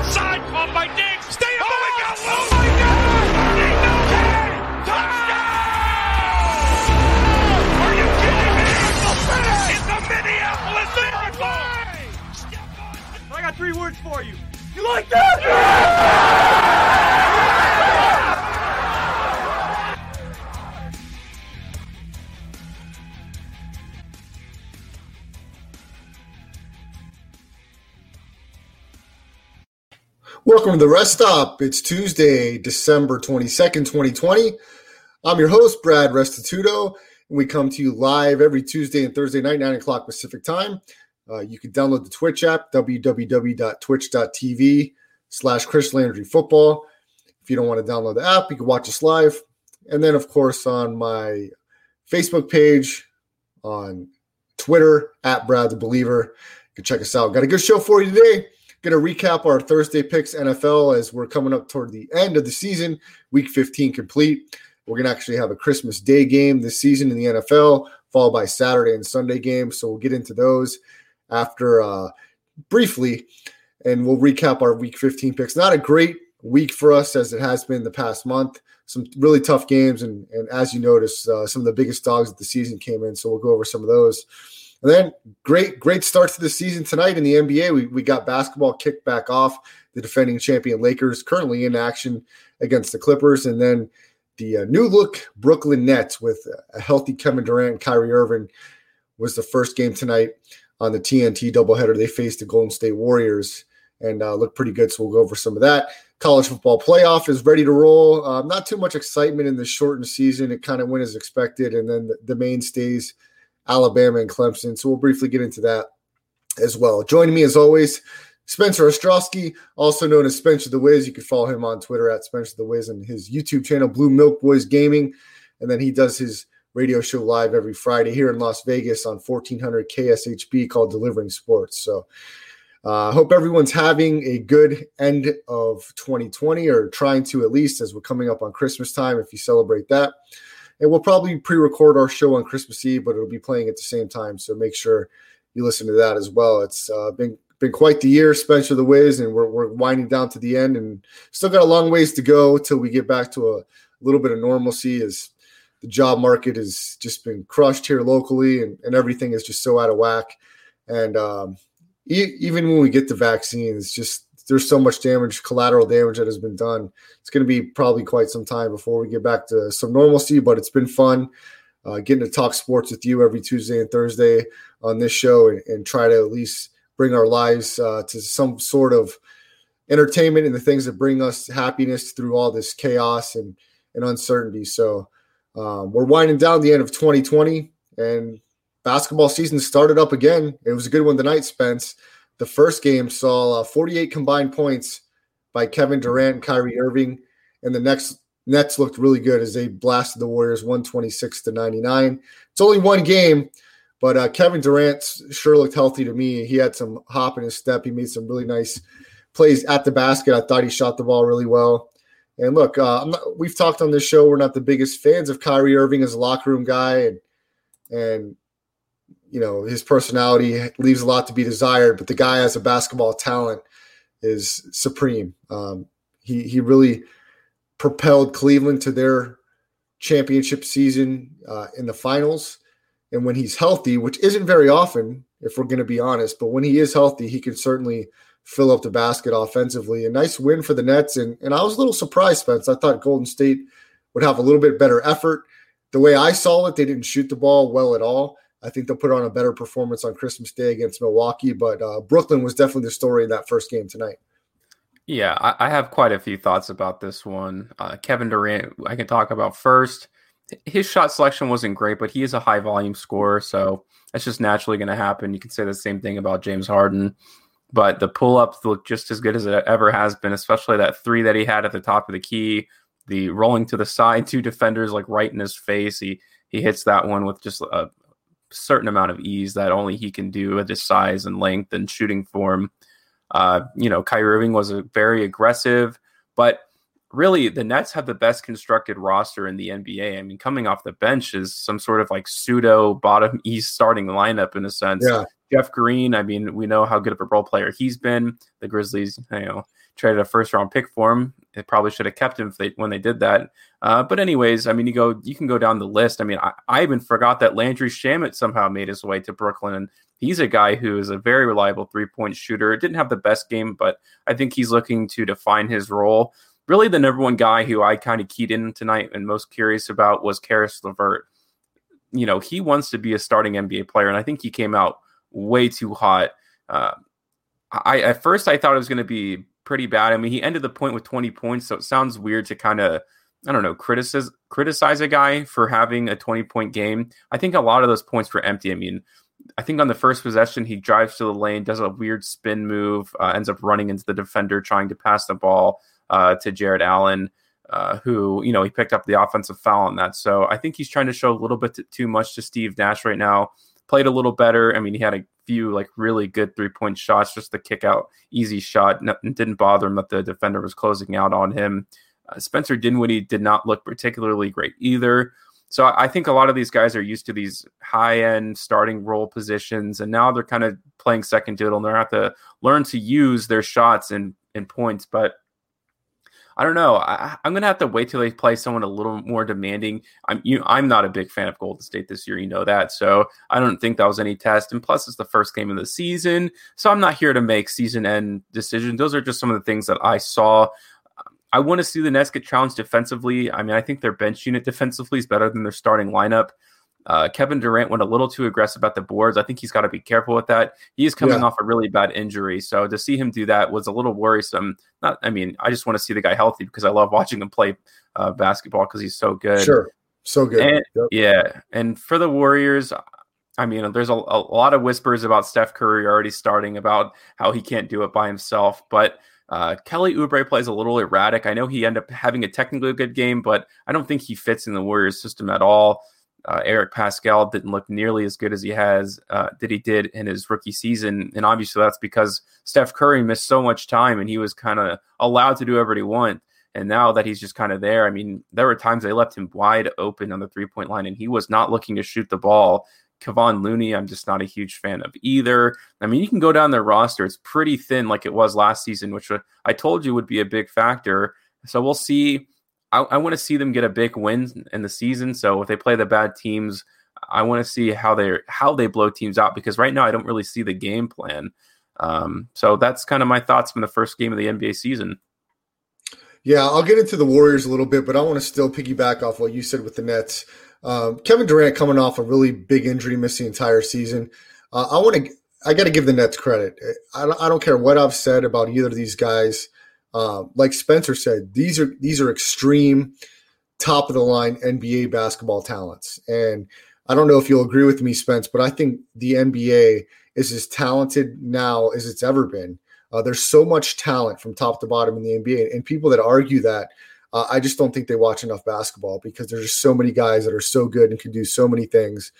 Fires to the right side. Caught by Diggs. Stay up. Oh, my God. Oh, oh my God. Touchdown. Are you kidding me? It's the Minneapolis Miracle. I got three words for you. You like that? Welcome to the Rest Stop. It's Tuesday, December 22nd, 2020. I'm your host, Brad Restituto, and we come to you live every Tuesday and Thursday night, 9 o'clock Pacific time. Uh, you can download the Twitch app, www.twitch.tv slash Chris Landry Football. If you don't want to download the app, you can watch us live. And then, of course, on my Facebook page, on Twitter, at Brad the Believer. You can check us out. Got a good show for you today. Going to recap our Thursday picks NFL as we're coming up toward the end of the season, week 15 complete. We're going to actually have a Christmas Day game this season in the NFL, followed by Saturday and Sunday games. So we'll get into those after uh, briefly, and we'll recap our week 15 picks. Not a great week for us as it has been the past month. Some really tough games, and, and as you notice, uh, some of the biggest dogs of the season came in. So we'll go over some of those. And then great, great start to the season tonight in the NBA. We, we got basketball kicked back off. The defending champion Lakers currently in action against the Clippers. And then the uh, new look Brooklyn Nets with a healthy Kevin Durant and Kyrie Irving was the first game tonight on the TNT doubleheader. They faced the Golden State Warriors and uh, looked pretty good. So we'll go over some of that. College football playoff is ready to roll. Uh, not too much excitement in the shortened season. It kind of went as expected. And then the, the mainstays – Alabama and Clemson. So we'll briefly get into that as well. Joining me as always, Spencer Ostrowski, also known as Spencer the Wiz. You can follow him on Twitter at Spencer the Wiz and his YouTube channel, Blue Milk Boys Gaming. And then he does his radio show live every Friday here in Las Vegas on 1400 KSHP called Delivering Sports. So I uh, hope everyone's having a good end of 2020 or trying to at least as we're coming up on Christmas time if you celebrate that and we'll probably pre-record our show on Christmas Eve, but it'll be playing at the same time. So make sure you listen to that as well. It's uh, been been quite the year, Spencer the Wiz, and we're we're winding down to the end, and still got a long ways to go till we get back to a little bit of normalcy. As the job market has just been crushed here locally, and, and everything is just so out of whack. And um, e- even when we get the vaccines, just there's so much damage, collateral damage that has been done. It's going to be probably quite some time before we get back to some normalcy, but it's been fun uh, getting to talk sports with you every Tuesday and Thursday on this show and, and try to at least bring our lives uh, to some sort of entertainment and the things that bring us happiness through all this chaos and, and uncertainty. So um, we're winding down the end of 2020 and basketball season started up again. It was a good one tonight, Spence. The first game saw uh, 48 combined points by Kevin Durant and Kyrie Irving, and the next Nets looked really good as they blasted the Warriors 126 to 99. It's only one game, but uh, Kevin Durant sure looked healthy to me. He had some hop in his step. He made some really nice plays at the basket. I thought he shot the ball really well. And look, uh, not, we've talked on this show. We're not the biggest fans of Kyrie Irving as a locker room guy, and and you know his personality leaves a lot to be desired but the guy as a basketball talent is supreme um, he he really propelled cleveland to their championship season uh, in the finals And when he's healthy, which isn't very often, if we're going to be honest, but when he is healthy, he can certainly fill up the basket offensively. A nice win for the Nets. And, and I was a little surprised, Spence. I thought Golden State would have a little bit better effort. The way I saw it, they didn't shoot the ball well at all. I think they'll put on a better performance on Christmas Day against Milwaukee, but uh, Brooklyn was definitely the story in that first game tonight. Yeah, I, I have quite a few thoughts about this one. Uh, Kevin Durant, I can talk about first. His shot selection wasn't great, but he is a high volume scorer, so that's just naturally going to happen. You can say the same thing about James Harden, but the pull ups look just as good as it ever has been, especially that three that he had at the top of the key, the rolling to the side, two defenders like right in his face. He he hits that one with just a certain amount of ease that only he can do at his size and length and shooting form. Uh, you know, Kyrie Irving was a very aggressive, but really the Nets have the best constructed roster in the NBA. I mean, coming off the bench is some sort of like pseudo bottom east starting lineup in a sense. Yeah. Jeff Green, I mean, we know how good of a role player he's been. The Grizzlies, you know, traded a first round pick for him. It probably should have kept him they, when they did that. Uh, but anyways, I mean, you go, you can go down the list. I mean, I, I even forgot that Landry Shamet somehow made his way to Brooklyn, and he's a guy who is a very reliable three point shooter. Didn't have the best game, but I think he's looking to define his role. Really, the number one guy who I kind of keyed in tonight and most curious about was Caris LeVert. You know, he wants to be a starting NBA player, and I think he came out way too hot. Uh, I at first I thought it was going to be pretty bad. I mean, he ended the point with 20 points, so it sounds weird to kind of I don't know criticize criticize a guy for having a 20 point game. I think a lot of those points were empty. I mean, I think on the first possession he drives to the lane, does a weird spin move, uh, ends up running into the defender trying to pass the ball uh, to Jarrett Allen. Uh, who you know he picked up the offensive foul on that, so I think he's trying to show a little bit too much to Steve Nash right now played a little better. I mean, he had a few like really good three point shots, just the kick out, easy shot. Didn't bother him that the defender was closing out on him. Uh, Spencer Dinwiddie did not look particularly great either. So I think a lot of these guys are used to these high end starting role positions, and now they're kind of playing second diddle, and they're have to learn to use their shots and, and points. But I don't know. I, am gonna have to wait till they play someone a little more demanding. I'm you. I'm not a big fan of Golden State this year. You know that, so I don't think that was any test. And plus, it's the first game of the season, so I'm not here to make season end decisions. Those are just some of the things that I saw. I want to see the Nets get challenged defensively. I mean, I think their bench unit defensively is better than their starting lineup. Uh, Kevin Durant went a little too aggressive at the boards. I think he's got to be careful with that. He is coming yeah. off a really bad injury, so to see him do that was a little worrisome. Not, I mean, I just want to see the guy healthy because I love watching him play uh, basketball because he's so good. Sure, so good. And, yep. Yeah, and for the Warriors, I mean, there's a, a lot of whispers about Steph Curry already starting about how he can't do it by himself, but. Uh, Kelly Oubre plays a little erratic. I know he ended up having a technically good game, but I don't think he fits in the Warriors system at all. Uh, Eric Paschall didn't look nearly as good as he has uh, that he did in his rookie season, and obviously that's because Steph Curry missed so much time and he was kind of allowed to do whatever he want. And now that he's just kind of there, I mean, there were times they left him wide open on the three point line, and he was not looking to shoot the ball. Kevon Looney, I'm just not a huge fan of either. I mean, you can go down their roster; it's pretty thin, like it was last season, which I told you would be a big factor. So we'll see I, I want to see them get a big win in the season. So if they play the bad teams, I want to see how they how they blow teams out because right now I don't really see the game plan. Um, so that's kind of my thoughts from the first game of the NBA season. Yeah, I'll get into the Warriors a little bit, but I want to still piggyback off what you said with the Nets. Um, Kevin Durant coming off a really big injury, missed the entire season. Uh, I want to, I got to give the Nets credit. I, I don't care what I've said about either of these guys. Uh, like Spencer said, these are these are extreme, top of the line NBA basketball talents, and I don't know if you'll agree with me, Spence, but I think the NBA is as talented now as it's ever been. Uh, there's so much talent from top to bottom in the NBA, and people that argue that, uh, I just don't think they watch enough basketball because there's just so many guys that are so good and can do so many things.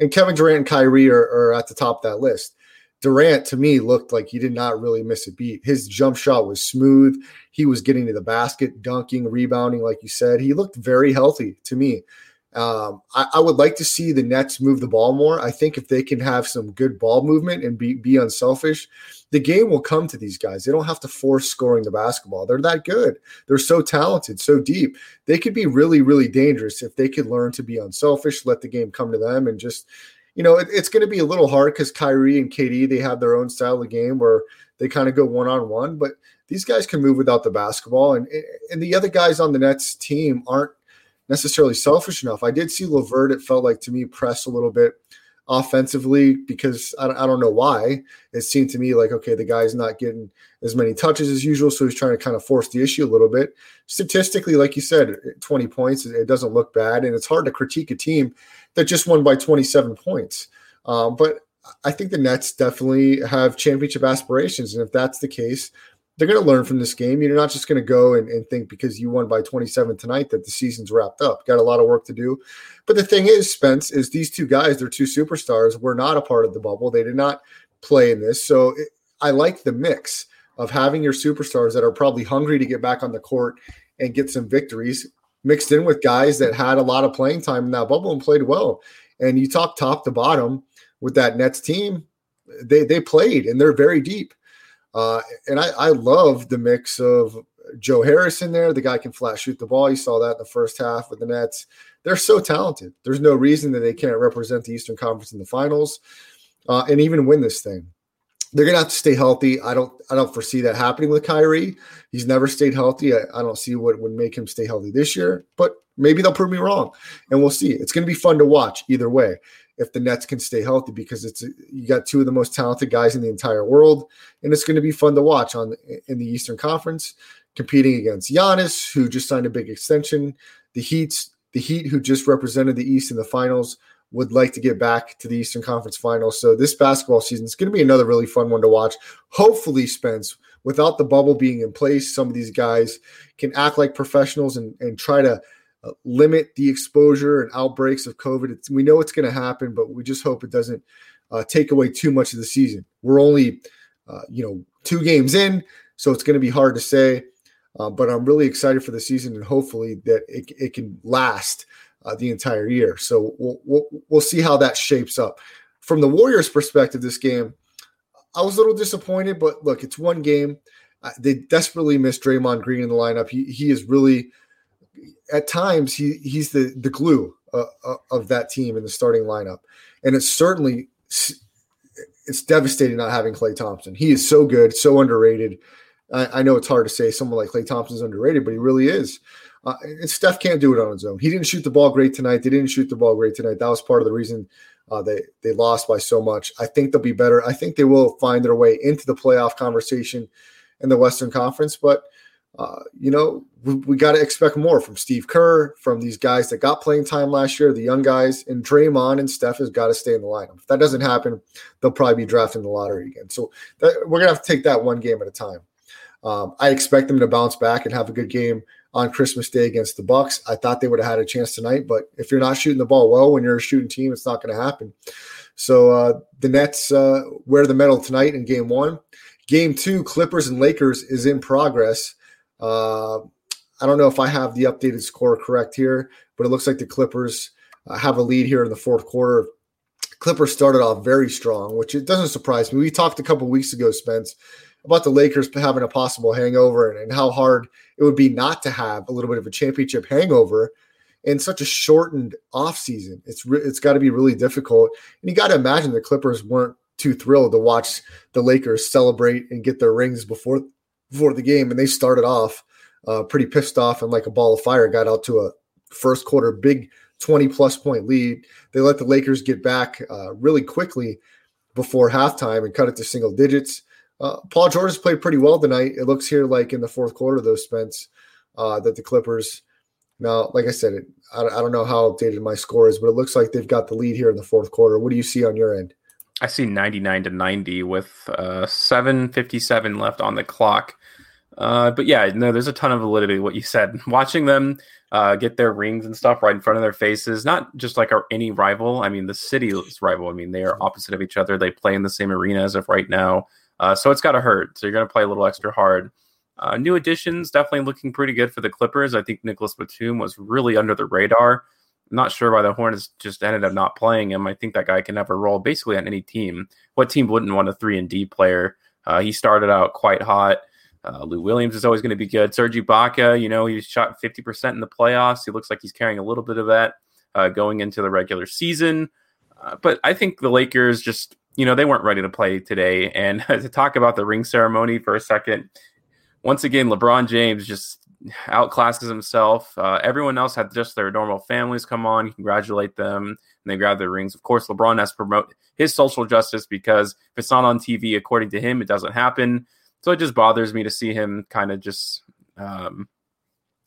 And Kevin Durant and Kyrie are, are at the top of that list. Durant to me looked like he did not really miss a beat. His jump shot was smooth. He was getting to the basket, dunking, rebounding, like you said. He looked very healthy to me. Um, I, I, would like to see the Nets move the ball more. I think if they can have some good ball movement and be, be unselfish, the game will come to these guys. They don't have to force scoring the basketball. They're that good. They're so talented, so deep. They could be really, really dangerous if they could learn to be unselfish, let the game come to them, and just you know, it, it's going to be a little hard because Kyrie and KD they have their own style of game where they kind of go one on one, but these guys can move without the basketball, and and the other guys on the Nets team aren't necessarily selfish enough. I did see LeVert; It felt like to me press a little bit offensively because I, I don't know why. It seemed to me like okay, the guy's not getting as many touches as usual, so he's trying to kind of force the issue a little bit. Statistically, like you said, 20 points, it doesn't look bad, and it's hard to critique a team that just won by 27 points. Um, but I think the Nets definitely have championship aspirations. And if that's the case, they're going to learn from this game. You're not just going to go and, and, think because you won by 27 tonight that the season's wrapped up. Got a lot of work to do. But the thing is, Spence, is these two guys, they're two superstars, were not a part of the bubble. They did not play in this. So it, I like the mix of having your superstars that are probably hungry to get back on the court and get some victories mixed in with guys that had a lot of playing time in that bubble and played well. And you talk top to bottom with that Nets team, they they played and they're very deep. Uh, and I, I love the mix of Joe Harris in there. The guy can flat shoot the ball. You saw that in the first half with the Nets. They're so talented. There's no reason that they can't represent the Eastern Conference in the finals uh, and even win this thing. They're gonna have to stay healthy. I don't. I don't foresee that happening with Kyrie. He's never stayed healthy. I, I don't see what would make him stay healthy this year. But maybe they'll prove me wrong, and we'll see. It's gonna be fun to watch either way if the Nets can stay healthy because it's you got two of the most talented guys in the entire world, and it's to be fun to watch on in the Eastern Conference, competing against Giannis, who just signed a big extension. The Heat's the Heat, who just represented the East in the finals, would like to get back to the Eastern Conference Finals. So this basketball season is going to be another really fun one to watch. Hopefully, Spence, without the bubble being in place, some of these guys can act like professionals and, and try to uh, limit the exposure and outbreaks of COVID. It's, we know it's going to happen, but we just hope it doesn't uh, take away too much of the season. We're only, uh, you know, two games in, so it's going to be hard to say. Uh, but I'm really excited for the season, and hopefully that it, it can last uh, the entire year. So we'll, we'll we'll see how that shapes up. From the Warriors' perspective, this game, I was a little disappointed, but look, it's one game. they desperately miss Draymond Green in the lineup. He he is really at times he he's the the glue uh, uh, of that team in the starting lineup, and it's certainly it's devastating not having Klay Thompson. He is so good, so underrated. I, I know it's hard to say someone like Klay Thompson is underrated, but he really is. Uh, and Steph can't do it on his own. He didn't shoot the ball great tonight. They didn't shoot the ball great tonight. That was part of the reason uh, they they lost by so much. I think they'll be better. I think they will find their way into the playoff conversation in the Western Conference, but uh, you know, we, we got to expect more from Steve Kerr, from these guys that got playing time last year, the young guys, and Draymond and Steph has got to stay in the lineup. If that doesn't happen, they'll probably be drafting the lottery again. So that, we're gonna have to take that one game at a time. Um, I expect them to bounce back and have a good game on Christmas Day against the Bucks. I thought they would have had a chance tonight, but if you're not shooting the ball well when you're a shooting team, it's not going to happen. So uh, the Nets uh, wear the medal tonight in Game One. Game Two, Clippers and Lakers is in progress. Uh, I don't know if I have the updated score correct here, but it looks like the Clippers uh, have a lead here in the fourth quarter. Clippers started off very strong, which it doesn't surprise me. We talked a couple weeks ago, Spence, about the Lakers having a possible hangover and, and how hard it would be not to have a little bit of a championship hangover in such a shortened offseason. It's re- it's got to be really difficult. And you got to imagine the Clippers weren't too thrilled to watch the Lakers celebrate and get their rings before before the game, and they started off uh, pretty pissed off and like a ball of fire. Got out to a first quarter big 20 plus point lead. They let the Lakers get back uh, really quickly before halftime and cut it to single digits. Uh, Paul George has played pretty well tonight. It looks here like in the fourth quarter, though, Spence, uh, that the Clippers. Now, like I said, it, I, I don't know how updated my score is, but it looks like they've got the lead here in the fourth quarter. What do you see on your end? I see 99 to 90 with uh, 757 left on the clock. Uh, but yeah, no, there's a ton of validity what you said. Watching them uh, get their rings and stuff right in front of their faces, not just like our, any rival. I mean, the city's rival. I mean, they are opposite of each other. They play in the same arena as of right now. Uh, so it's got to hurt. So you're going to play a little extra hard. Uh, new additions definitely looking pretty good for the Clippers. I think Nicholas Batum was really under the radar. I'm not sure why the Hornets just ended up not playing him. I think that guy can have a role basically on any team. What team wouldn't want a three and D player? Uh, he started out quite hot. Uh, Lou Williams is always going to be good. Serge Ibaka, you know, he shot 50% in the playoffs. He looks like he's carrying a little bit of that uh, going into the regular season. Uh, but I think the Lakers just, you know, they weren't ready to play today. And to talk about the ring ceremony for a second, once again, LeBron James just outclasses himself. Uh, everyone else had just their normal families come on, congratulate them, and they grab their rings. Of course, LeBron has to promote his social justice because if it's not on TV, according to him, it doesn't happen. So it just bothers me to see him kind of just um,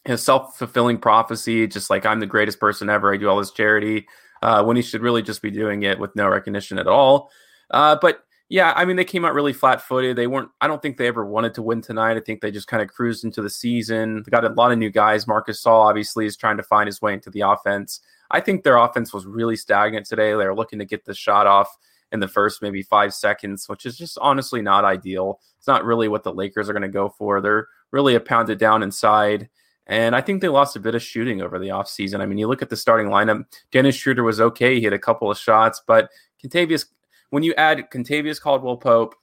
his self fulfilling prophecy, just like I'm the greatest person ever. I do all this charity uh, when he should really just be doing it with no recognition at all. Uh, but yeah, I mean, they came out really flat footed. They weren't, I don't think they ever wanted to win tonight. I think they just kind of cruised into the season. They got a lot of new guys. Marcus Gasol obviously is trying to find his way into the offense. I think their offense was really stagnant today. They're looking to get the shot off in the first maybe five seconds, which is just honestly not ideal. It's not really what the Lakers are going to go for. They're really a pounded down inside. And I think they lost a bit of shooting over the offseason. I mean, you look at the starting lineup, Dennis Schroeder was okay. He hit a couple of shots, but Kentavious when you add Kentavious Caldwell Pope,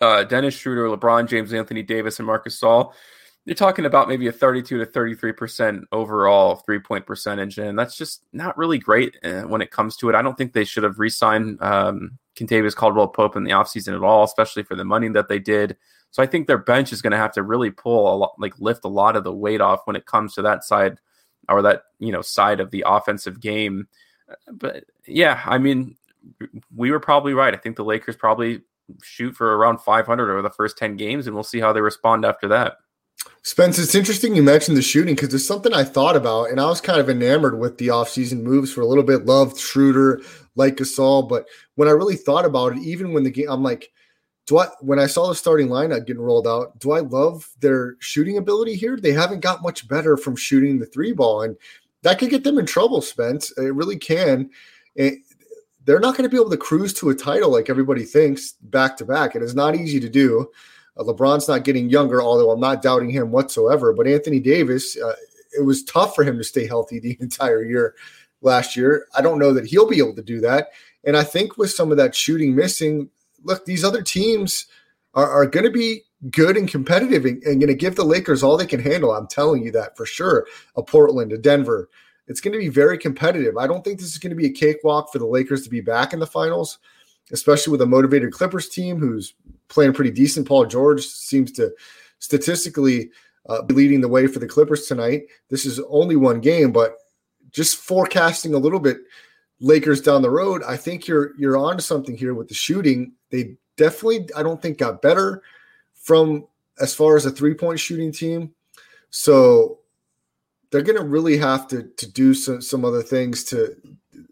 uh, Dennis Schroeder, LeBron James, Anthony Davis, and Marcus Gasol, you're talking about maybe a 32 to 33 percent overall three point percentage, and that's just not really great uh, when it comes to it. I don't think they should have re-signed um, Kentavious Caldwell Pope in the offseason at all, especially for the money that they did. So I think their bench is going to have to really pull a lot, like lift a lot of the weight off when it comes to that side or that you know side of the offensive game. But yeah, I mean, we were probably right. I think the Lakers probably shoot for around 500 over the first 10 games, and we'll see how they respond after that. Spence, it's interesting you mentioned the shooting because it's something I thought about, and I was kind of enamored with the offseason moves for a little bit. Loved Schroeder, like Gasol, but when I really thought about it, even when the game, I'm like, do I? When I saw the starting lineup getting rolled out, do I love their shooting ability here? They haven't got much better from shooting the three ball, and that could get them in trouble, Spence. It really can. They're not going to be able to cruise to a title like everybody thinks back to back. It is not easy to do. Uh, LeBron's not getting younger, although I'm not doubting him whatsoever. But Anthony Davis, uh, it was tough for him to stay healthy the entire year last year. I don't know that he'll be able to do that. And I think with some of that shooting missing, look, these other teams are, are going to be good and competitive and, and going to give the Lakers all they can handle. I'm telling you that for sure. A Portland, a Denver, it's going to be very competitive. I don't think this is going to be a cakewalk for the Lakers to be back in the finals, especially with a motivated Clippers team who's playing pretty decent. Paul George seems to statistically uh, be leading the way for the Clippers tonight. This is only one game, but just forecasting a little bit Lakers down the road, I think you're you're on something here with the shooting. They definitely, I don't think, got better from as far as a three point shooting team. So they're going to really have to to do some some other things to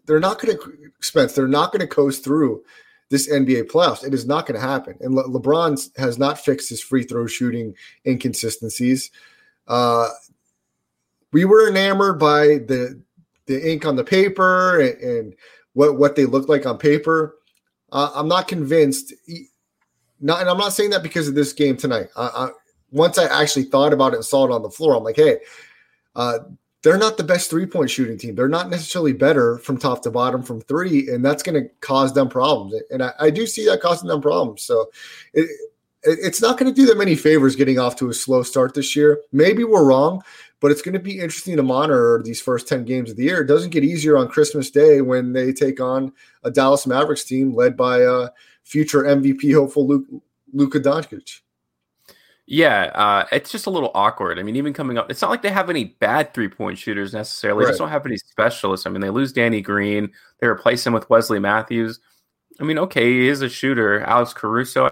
they're not going to expense they're not going to coast through this NBA playoffs. It is not going to happen. And Le- LeBron has not fixed his free throw shooting inconsistencies. Uh, we were enamored by the the ink on the paper and, and what what they look like on paper. Uh, I'm not convinced. Not, and I'm not saying that because of this game tonight. I, I, once I actually thought about it and saw it on the floor, I'm like, hey, uh, they're not the best three point shooting team. They're not necessarily better from top to bottom from three, and that's going to cause them problems. And I, I, do see that causing them problems. So it, it, it's not going to do them any favors getting off to a slow start this year. Maybe we're wrong, but it's going to be interesting to monitor these first 10 games of the year. It doesn't get easier on Christmas Day when they take on a Dallas Mavericks team led by a future MVP hopeful Luka Doncic. Yeah, uh, it's just a little awkward. I mean, even coming up, it's not like they have any bad three point shooters necessarily. Right. They just don't have any specialists. I mean, they lose Danny Green, they replace him with Wesley Matthews. I mean, okay, he is a shooter. Alex Caruso.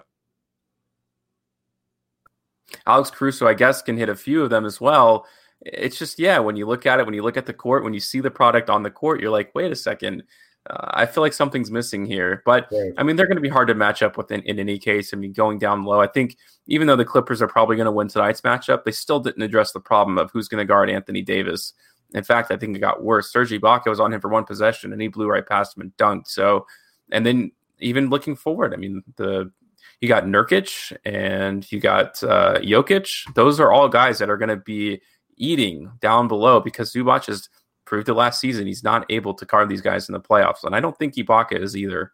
Alex Caruso, I guess, can hit a few of them as well. It's just, yeah, when you look at it, when you look at the court, when you see the product on the court, you're like, wait a second uh, I feel like something's missing here. But right. I mean, they're going to be hard to match up with in, in, any case. I mean, going down low, I think even though the Clippers are probably going to win tonight's matchup, they still didn't address the problem of who's going to guard Anthony Davis. In fact, I think it got worse. Serge Ibaka was on him for one possession and he blew right past him and dunked. So, and then even looking forward, I mean, the you got Nurkic and you got uh, Jokic. Those are all guys that are going to be eating down below because Zubac is – proved it last season. He's not able to carve these guys in the playoffs, and I don't think Ibaka is either.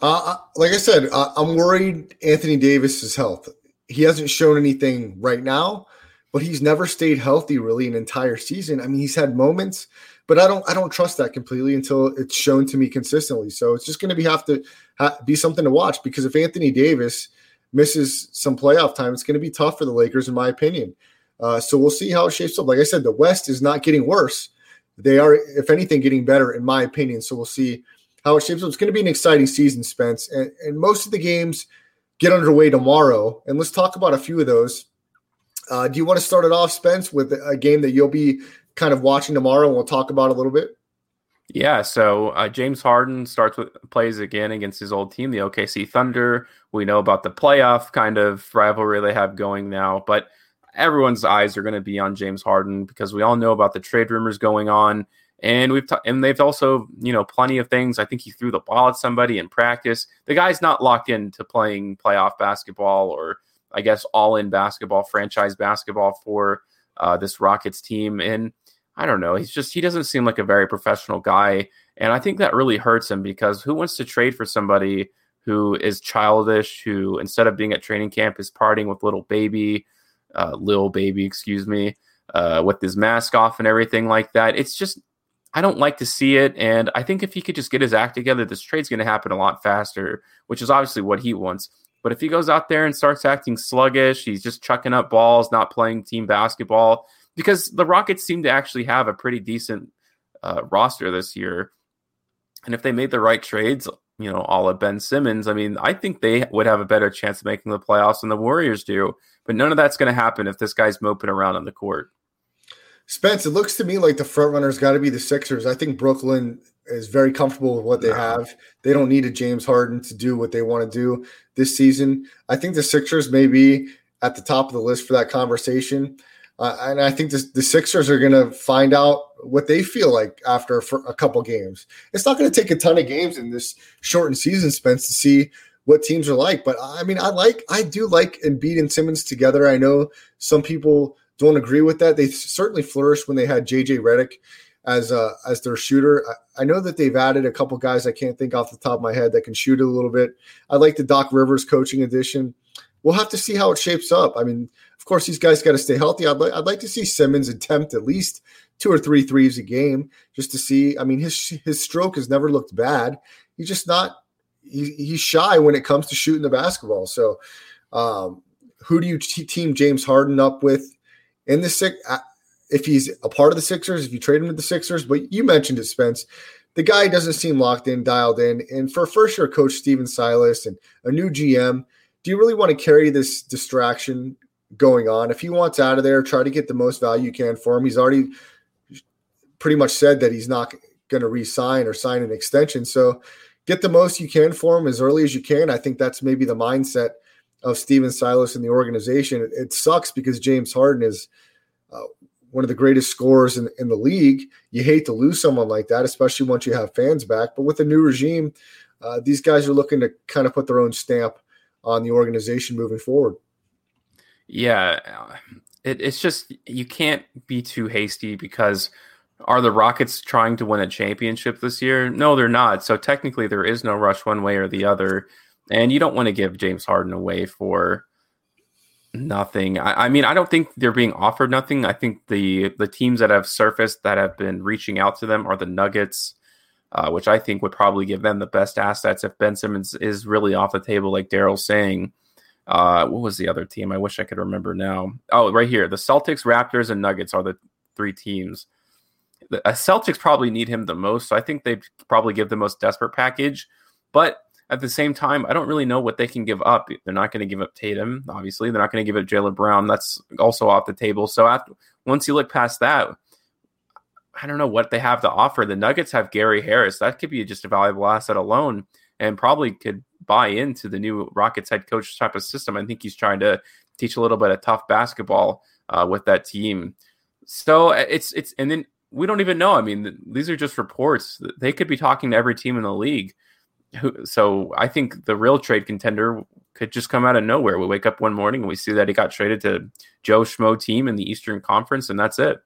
Uh, like I said, uh, I'm worried Anthony Davis's health. He hasn't shown anything right now, but he's never stayed healthy really an entire season. I mean, he's had moments, but I don't I don't trust that completely until it's shown to me consistently. So it's just going to be have to ha- be something to watch because if Anthony Davis misses some playoff time, it's going to be tough for the Lakers, in my opinion. Uh, so we'll see how it shapes up. Like I said, the West is not getting worse; they are, if anything, getting better, in my opinion. So we'll see how it shapes up. It's going to be an exciting season, Spence, and, and most of the games get underway tomorrow. And let's talk about a few of those. Uh, do you want to start it off, Spence, with a game that you'll be kind of watching tomorrow, and we'll talk about a little bit? Yeah, so uh, James Harden starts with plays again against his old team, the OKC Thunder. We know about the playoff kind of rivalry they have going now, but everyone's eyes are going to be on James Harden because we all know about the trade rumors going on, and we've t- and they've also you know plenty of things. I think he threw the ball at somebody in practice. The guy's not locked into playing playoff basketball or I guess all in basketball, franchise basketball for uh, this Rockets team, and I don't know. He's just he doesn't seem like a very professional guy, and I think that really hurts him because who wants to trade for somebody who is childish, who instead of being at training camp is partying with Lil Baby, uh, Lil Baby, excuse me, uh, with his mask off and everything like that. It's just I don't like to see it, and I think if he could just get his act together, this trade's going to happen a lot faster, which is obviously what he wants. But if he goes out there and starts acting sluggish, he's just chucking up balls, not playing team basketball because the Rockets seem to actually have a pretty decent uh, roster this year. And if they made the right trades, you know, all of Ben Simmons, I mean, I think they would have a better chance of making the playoffs than the Warriors do. But none of that's going to happen if this guy's moping around on the court. Spence, it looks to me like the front runner's got to be the Sixers. I think Brooklyn is very comfortable with what they have. They don't need a James Harden to do what they want to do this season. I think the Sixers may be at the top of the list for that conversation. Uh, and I think the Sixers are going to find out what they feel like after a, a couple games. It's not going to take a ton of games in this shortened season, Spence, to see what teams are like. But I mean, I like, I do like Embiid and Simmons together. I know some people don't agree with that. They certainly flourished when they had JJ Redick as uh, as their shooter. I, I, know that they've added a couple guys I can't think off the top of my head that can shoot a little bit. I like the Doc Rivers coaching addition. We'll have to see how it shapes up. I mean, of course, these guys got to stay healthy. I'd, like I'd like to see Simmons attempt at least two or three threes a game just to see. I mean, his his stroke has never looked bad. He's just not. He, he's shy when it comes to shooting the basketball. So, um, who do you t- team James Harden up with in the six? If he's a part of the Sixers, if you trade him to the Sixers, but you mentioned it, Spence. The guy doesn't seem locked in, dialed in. And for first year coach Stephen Silas and a new GM, do you really want to carry this distraction going on? If he wants out of there, try to get the most value you can for him. He's already pretty much said that he's not going to re-sign or sign an extension. So get the most you can for him as early as you can. I think that's maybe the mindset of Stephen Silas and the organization. It, it sucks because James Harden is uh, one of the greatest scorers in, in the league. You hate to lose someone like that, especially once you have fans back. But with the new regime, uh, these guys are looking to kind of put their own stamp on the organization moving forward. Yeah, uh, it, it's just you can't be too hasty because are the Rockets trying to win a championship this year? No, they're not. So technically, there is no rush one way or the other, and you don't want to give James Harden away for nothing. I, I, mean, I don't think they're being offered nothing. I think the the teams that have surfaced that have been reaching out to them are the Nuggets, uh, which I think would probably give them the best assets if Ben Simmons is really off the table, like Daryl's saying. Uh, what was the other team? I wish I could remember now. Oh, right here. The Celtics, Raptors, and Nuggets are the three teams. The uh, Celtics probably need him the most, so I think they'd probably give the most desperate package. But at the same time, I don't really know what they can give up. They're not going to give up Tatum, obviously. They're not going to give up Jaylen Brown. That's also off the table. So after, once you look past that, I don't know what they have to offer. The Nuggets have Gary Harris. That could be just a valuable asset alone and probably could buy into the new Rockets head coach type of system. I think he's trying to teach a little bit of tough basketball uh, with that team. So uh, it's it's and then we don't even know. I mean, these are just reports. They could be talking to every team in the league. So I think the real trade contender could just come out of nowhere. We wake up one morning and we see that he got traded to Joe Schmo team in the Eastern Conference, and that's it.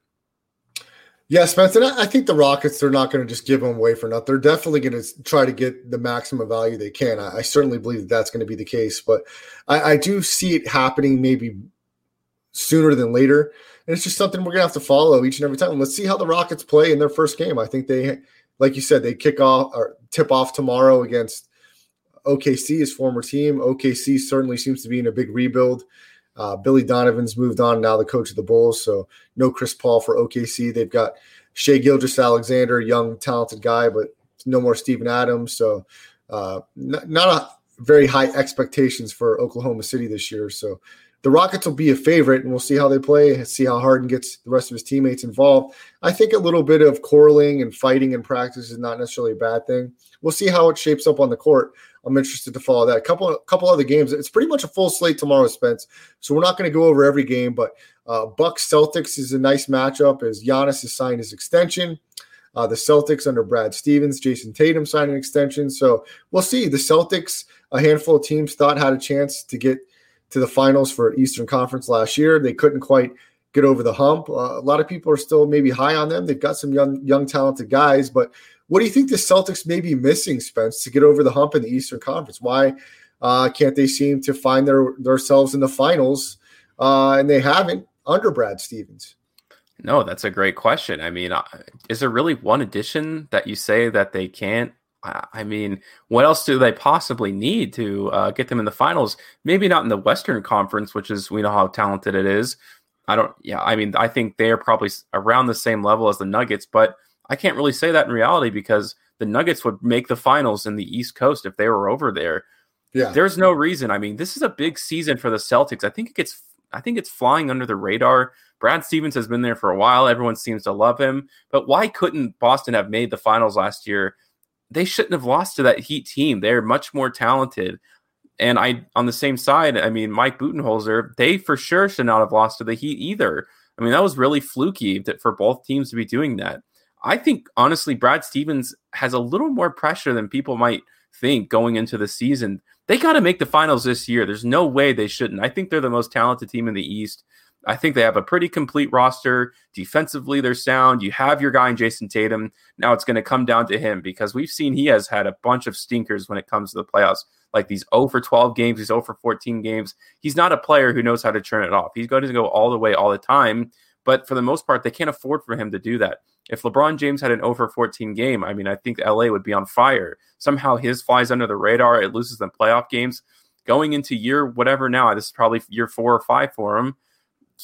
Yeah, Spencer. I think the Rockets they're not going to just give them away for nothing. They're definitely going to try to get the maximum value they can. I, I certainly believe that that's going to be the case, but I, I, do see it happening maybe sooner than later. And it's just something we're gonna have to follow each and every time. Let's see how the Rockets play in their first game. I think they, like you said, they kick off or tip off tomorrow against OKC, his former team. OKC certainly seems to be in a big rebuild. Uh, Billy Donovan's moved on now, the coach of the Bulls. So no Chris Paul for OKC. They've got Shai Gilgeous Alexander, young, talented guy, but no more Steven Adams. So uh, not, not a very high expectations for Oklahoma City this year. So the Rockets will be a favorite, and we'll see how they play, see how Harden gets the rest of his teammates involved. I think a little bit of quarreling and fighting in practice is not necessarily a bad thing. We'll see how it shapes up on the court. I'm interested to follow that. A couple, couple other games. It's pretty much a full slate tomorrow, Spence. So we're not going to go over every game, but uh, Bucks Celtics is a nice matchup as Giannis has signed his extension. Uh, the Celtics under Brad Stevens, Jayson Tatum signed an extension. So we'll see. The Celtics, a handful of teams thought had a chance to get to the finals for Eastern Conference last year. They couldn't quite get over the hump. Uh, a lot of people are still maybe high on them. They've got some young, young, talented guys. But what do you think the Celtics may be missing, Spence, to get over the hump in the Eastern Conference? Why uh, can't they seem to find their themselves in the finals? Uh, and they haven't under Brad Stevens. No, that's a great question. I mean, uh, is there really one addition that you say that they can't I mean, what else do they possibly need to uh, get them in the finals? Maybe not in the Western Conference, which is we know how talented it is. I don't. Yeah, I mean, I think they are probably around the same level as the Nuggets, but I can't really say that in reality because the Nuggets would make the finals in the East Coast if they were over there. Yeah, there's no reason. I mean, this is a big season for the Celtics. I think it gets. I think it's flying under the radar. Brad Stevens has been there for a while. Everyone seems to love him, but why couldn't Boston have made the finals last year? They shouldn't have lost to that Heat team. They're much more talented. And I, on the same side, I mean, Mike Budenholzer, they for sure should not have lost to the Heat either. I mean, that was really fluky that for both teams to be doing that. I think, honestly, Brad Stevens has a little more pressure than people might think going into the season. They got to make the finals this year. There's no way they shouldn't. I think they're the most talented team in the East. I think they have a pretty complete roster. Defensively, they're sound. You have your guy in Jayson Tatum. Now it's going to come down to him because we've seen he has had a bunch of stinkers when it comes to the playoffs, like these 0 for 12 games, these 0 for 14 games. He's not a player who knows how to turn it off. He's going to go all the way all the time. But for the most part, they can't afford for him to do that. If LeBron James had an 0 for 14 game, I mean, I think LA would be on fire. Somehow his flies under the radar. It loses them playoff games. Going into year whatever now, this is probably year four or five for him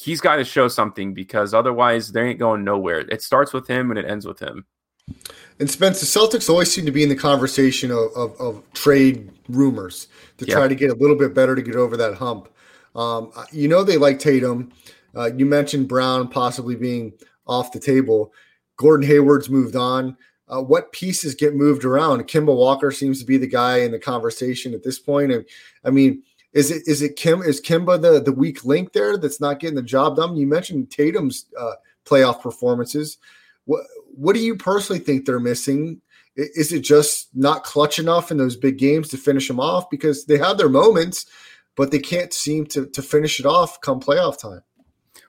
he's got to show something because otherwise they ain't going nowhere. It starts with him and it ends with him. And Spence, the Celtics always seem to be in the conversation of, of, of trade rumors to yeah. try to get a little bit better to get over that hump. Um, you know they like Tatum. Uh, you mentioned Brown possibly being off the table. Gordon Hayward's moved on. Uh, what pieces get moved around? Kemba Walker seems to be the guy in the conversation at this point. And I mean, is it is it Kim is Kemba the the weak link there that's not getting the job done? You mentioned Tatum's uh, playoff performances. What what do you personally think they're missing? Is it just not clutch enough in those big games to finish them off? Because they have their moments, but they can't seem to to finish it off come playoff time.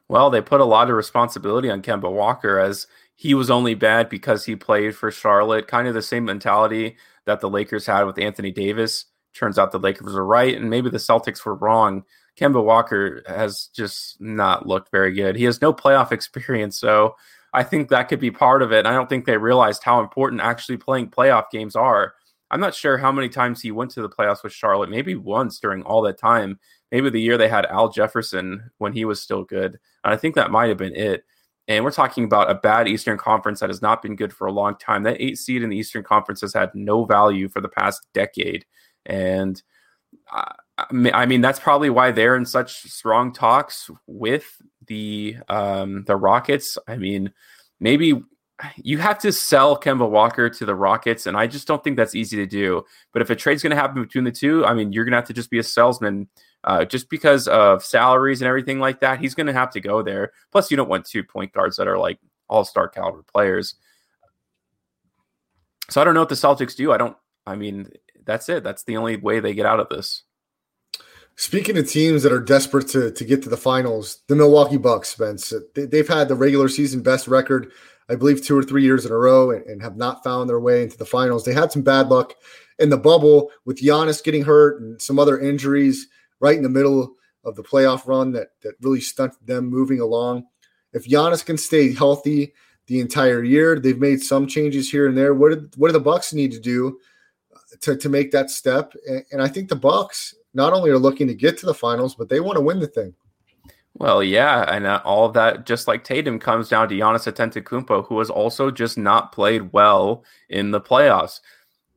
Well, they put a lot of responsibility on Kemba Walker as he was only bad because he played for Charlotte. Kind of the same mentality that the Lakers had with Anthony Davis turns out the Lakers were right, and maybe the Celtics were wrong. Kemba Walker has just not looked very good. He has no playoff experience, so I think that could be part of it. I don't think they realized how important actually playing playoff games are. I'm not sure how many times he went to the playoffs with Charlotte, maybe once during all that time. Maybe the year they had Al Jefferson when he was still good. And I think that might have been it. And we're talking about a bad Eastern Conference that has not been good for a long time. That eight seed in the Eastern Conference has had no value for the past decade. And uh, I mean, that's probably why they're in such strong talks with the um, the Rockets. I mean, maybe you have to sell Kemba Walker to the Rockets, and I just don't think that's easy to do. But if a trade's going to happen between the two, I mean, you're going to have to just be a salesman. Uh, just because of salaries and everything like that, he's going to have to go there. Plus, you don't want two point guards that are like all star caliber players. So I don't know what the Celtics do. I don't. I mean, that's it. That's the only way they get out of this. Speaking of teams that are desperate to, to get to the finals, the Milwaukee Bucks, Spence, they've had the regular season best record, I believe, two or three years in a row and, and have not found their way into the finals. They had some bad luck in the bubble with Giannis getting hurt and some other injuries right in the middle of the playoff run that that really stunted them moving along. If Giannis can stay healthy the entire year, they've made some changes here and there. What did, what do the Bucks need to do to, to make that step? And, and I think the Bucks not only are looking to get to the finals, but they want to win the thing. Well, yeah, and uh, all of that, just like Tatum, comes down to Giannis Antetokounmpo, who has also just not played well in the playoffs.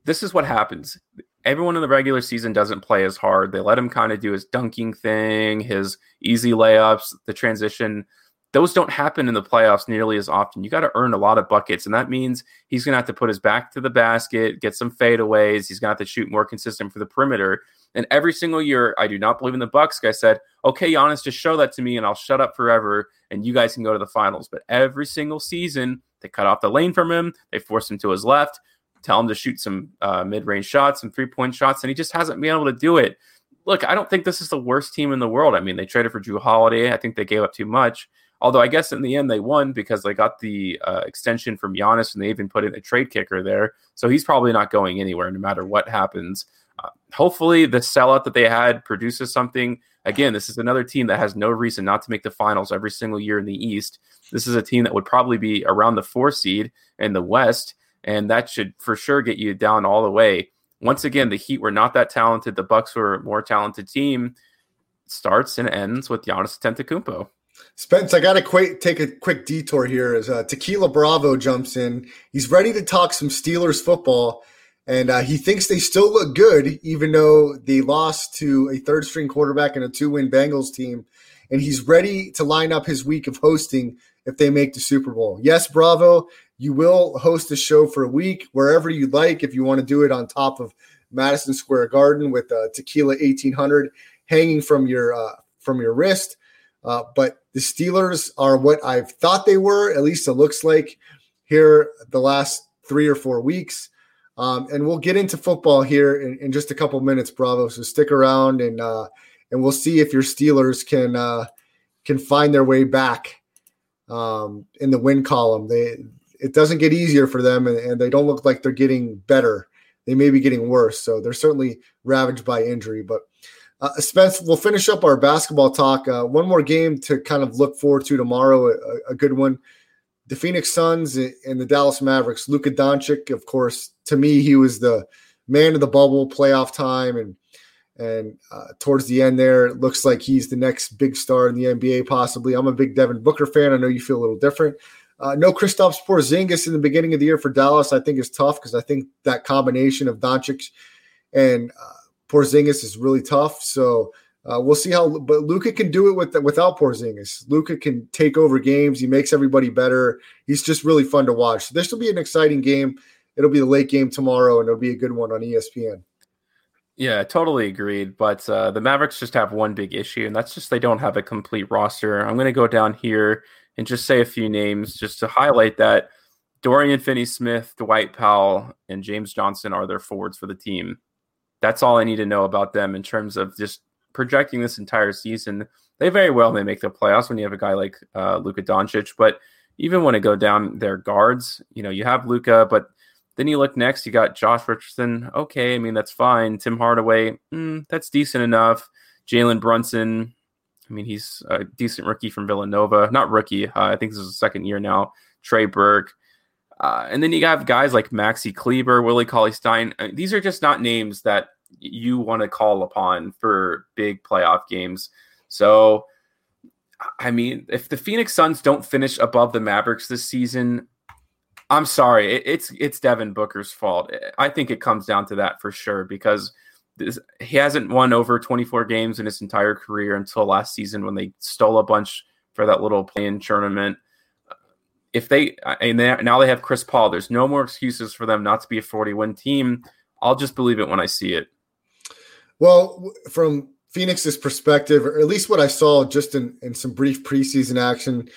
This is what happens. Everyone in the regular season doesn't play as hard. They let him kind of do his dunking thing, his easy layups, the transition. Those don't happen in the playoffs nearly as often. You got to earn a lot of buckets, and that means he's going to have to put his back to the basket, get some fadeaways. He's going to have to shoot more consistent for the perimeter. And every single year, I do not believe in the Bucks. Guy said, "Okay, Giannis, just show that to me, and I'll shut up forever, and you guys can go to the finals." But every single season, they cut off the lane from him. They force him to his left, tell him to shoot some uh, mid-range shots, some three-point shots, and he just hasn't been able to do it. Look, I don't think this is the worst team in the world. I mean, they traded for Jrue Holiday. I think they gave up too much. Although I guess in the end they won because they got the uh, extension from Giannis and they even put in a trade kicker there. So he's probably not going anywhere no matter what happens. Uh, hopefully, the sellout that they had produces something. Again, this is another team that has no reason not to make the finals every single year in the East. This is a team that would probably be around the four seed in the West, and that should for sure get you down all the way. Once again, the Heat were not that talented. The Bucks were a more talented team. Starts and ends with Giannis Antetokounmpo. Spence, I got to quick, take a quick detour here as uh, Tequila Bravo jumps in. He's ready to talk some Steelers football and uh, he thinks they still look good, even though they lost to a third string quarterback and a two win Bengals team. And he's ready to line up his week of hosting if they make the Super Bowl. Yes, Bravo, you will host a show for a week wherever you like if you want to do it on top of Madison Square Garden with uh, Tequila 1800 hanging from your uh, from your wrist. Uh, but the Steelers are what I've thought they were. At least it looks like here the last three or four weeks. Um, and we'll get into football here in, in, just a couple minutes, Bravo. So stick around and uh, and we'll see if your Steelers can uh, can find their way back um, in the win column. They it doesn't get easier for them, and, and, they don't look like they're getting better. They may be getting worse. So they're certainly ravaged by injury. But uh, Spence, we'll finish up our basketball talk. Uh, one more game to kind of look forward to tomorrow. A, a good one the Phoenix Suns and the Dallas Mavericks. Luka Doncic, of course, to me, he was the man of the bubble, playoff time, and and uh, towards the end there, it looks like he's the next big star in the NBA, possibly. I'm a big Devin Booker fan. I know you feel a little different. Uh, no Kristaps Porzingis in the beginning of the year for Dallas. I think is tough because I think that combination of Doncic and uh, Porzingis is really tough. So uh, we'll see how, but Luka can do it with without Porzingis. Luka can take over games. He makes everybody better. He's just really fun to watch. So this will be an exciting game. It'll be the late game tomorrow, and it'll be a good one on ESPN. Yeah, totally agreed. But uh, the Mavericks just have one big issue, and that's just they don't have a complete roster. I'm going to go down here and just say a few names just to highlight that Dorian Finney Smith, Dwight Powell, and James Johnson are their forwards for the team. That's all I need to know about them in terms of just projecting this entire season, they very well may make the playoffs when you have a guy like uh, Luka Doncic. But even when it go down their guards, you know, you have Luka, but then you look next, you got Josh Richardson. Okay, I mean that's fine. Tim Hardaway, mm, that's decent enough. Jalen Brunson, I mean he's a decent rookie from Villanova, not rookie. Uh, I think this is the second year now. Trey Burke. Uh, and then you have guys like Maxi Kleber, Willie Cauley Stein. Uh, these are just not names that you want to call upon for big playoff games. So, I mean, if the Phoenix Suns don't finish above the Mavericks this season, I'm sorry, it's it's Devin Booker's fault. I think it comes down to that for sure because this, he hasn't won over 24 games in his entire career until last season when they stole a bunch for that little play-in tournament. If they and they, now they have Chris Paul, there's no more excuses for them not to be a 40 win team. I'll just believe it when I see it. Well, from Phoenix's perspective, or at least what I saw just in, in some brief preseason action,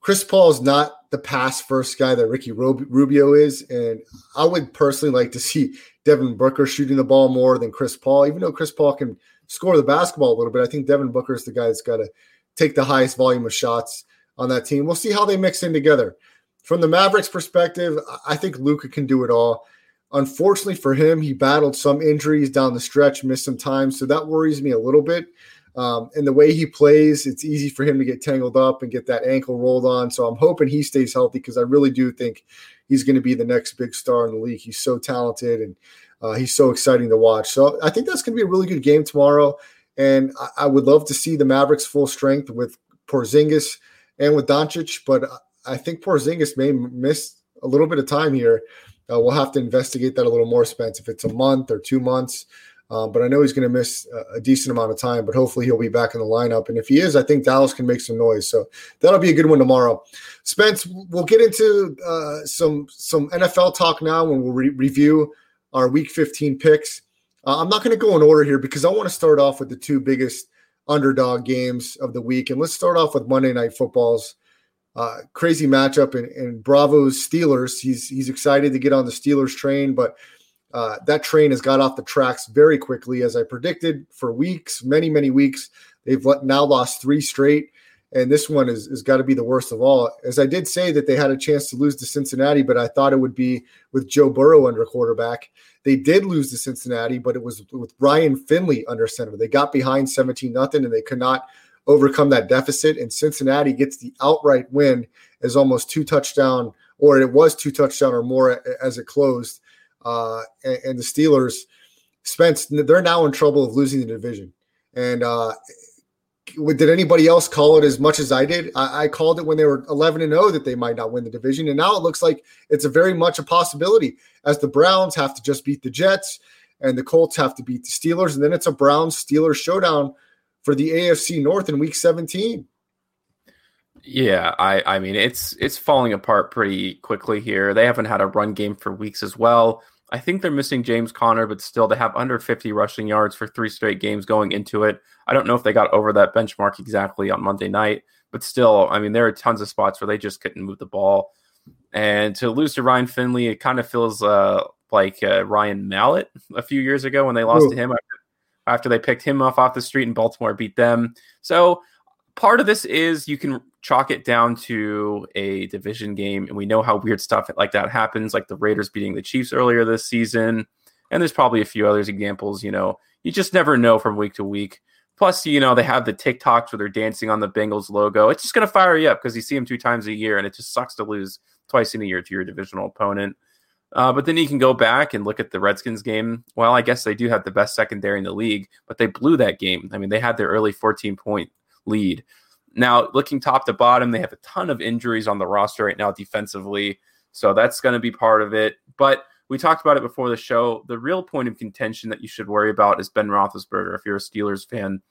Chris Paul is not the pass first guy that Ricky Rubio is. And I would personally like to see Devin Booker shooting the ball more than Chris Paul, even though Chris Paul can score the basketball a little bit. I think Devin Booker is the guy that's got to take the highest volume of shots on that team. We'll see how they mix in together. From the Mavericks perspective, I think Luka can do it all. Unfortunately for him, he battled some injuries down the stretch, missed some time, so that worries me a little bit. Um, and the way he plays, it's easy for him to get tangled up and get that ankle rolled on. So I'm hoping he stays healthy because I really do think he's going to be the next big star in the league. He's so talented and uh, he's so exciting to watch. So I think that's going to be a really good game tomorrow. And I, I would love to see the Mavericks full strength with Porzingis and with Doncic, but I think Porzingis may miss a little bit of time here. Uh, we'll have to investigate that a little more, Spence, if it's a month or two months. Um, but I know he's going to miss a, a, decent amount of time, but hopefully he'll be back in the lineup. And if he is, I think Dallas can make some noise. So that'll be a good one tomorrow. Spence, we'll get into uh, some some NFL talk now when we'll re- review our Week 15 picks. Uh, I'm not going to go in order here because I want to start off with the two biggest underdog games of the week, and let's start off with Monday Night Football's uh, crazy matchup in, in Bravo's Steelers. He's he's excited to get on the Steelers train, but uh, that train has got off the tracks very quickly, as I predicted for weeks, many, many weeks. They've now lost three straight, and this one is, is got to be the worst of all. As I did say that they had a chance to lose to Cincinnati, but I thought it would be with Joe Burrow under quarterback. They did lose to Cincinnati, but it was with Ryan Finley under center. They got behind 17 nothing, and they could not overcome that deficit. And Cincinnati gets the outright win as almost two touchdown, or it was two touchdown or more as it closed uh, and, and, the Steelers, Spence, they're now in trouble of losing the division. And uh, did anybody else call it as much as I did? I, I called it when they were 11 and 0 that they might not win the division. And now it looks like it's a very much a possibility as the Browns have to just beat the Jets and the Colts have to beat the Steelers. And then it's a Browns Steelers showdown for the AFC North in week 17. Yeah, I I mean it's it's falling apart pretty quickly here. They haven't had a run game for weeks as well. I think they're missing James Conner, but still they have under 50 rushing yards for three straight games going into it. I don't know if they got over that benchmark exactly on Monday night, but still, I mean, there are tons of spots where they just couldn't move the ball. And to lose to Ryan Finley, it kind of feels uh, like uh, Ryan Mallett a few years ago when they lost Ooh. to him after, after they picked him off off the street and Baltimore beat them. So part of this is you can chalk it down to a division game, and we know how weird stuff like that happens, like the Raiders beating the Chiefs earlier this season. And there's probably a few others examples. You know, you just never know from week to week. Plus, you know, they have the TikToks where they're dancing on the Bengals logo. It's just going to fire you up because you see them two times a year, and it just sucks to lose twice in a year to your divisional opponent. Uh, but then you can go back and look at the Redskins game. Well, I guess they do have the best secondary in the league, but they blew that game. I mean, they had their early 14 point lead. Now, looking top to bottom, they have a ton of injuries on the roster right now defensively. So that's going to be part of it. But we talked about it before the show. The real point of contention that you should worry about is Ben Roethlisberger. If you're a Steelers fan,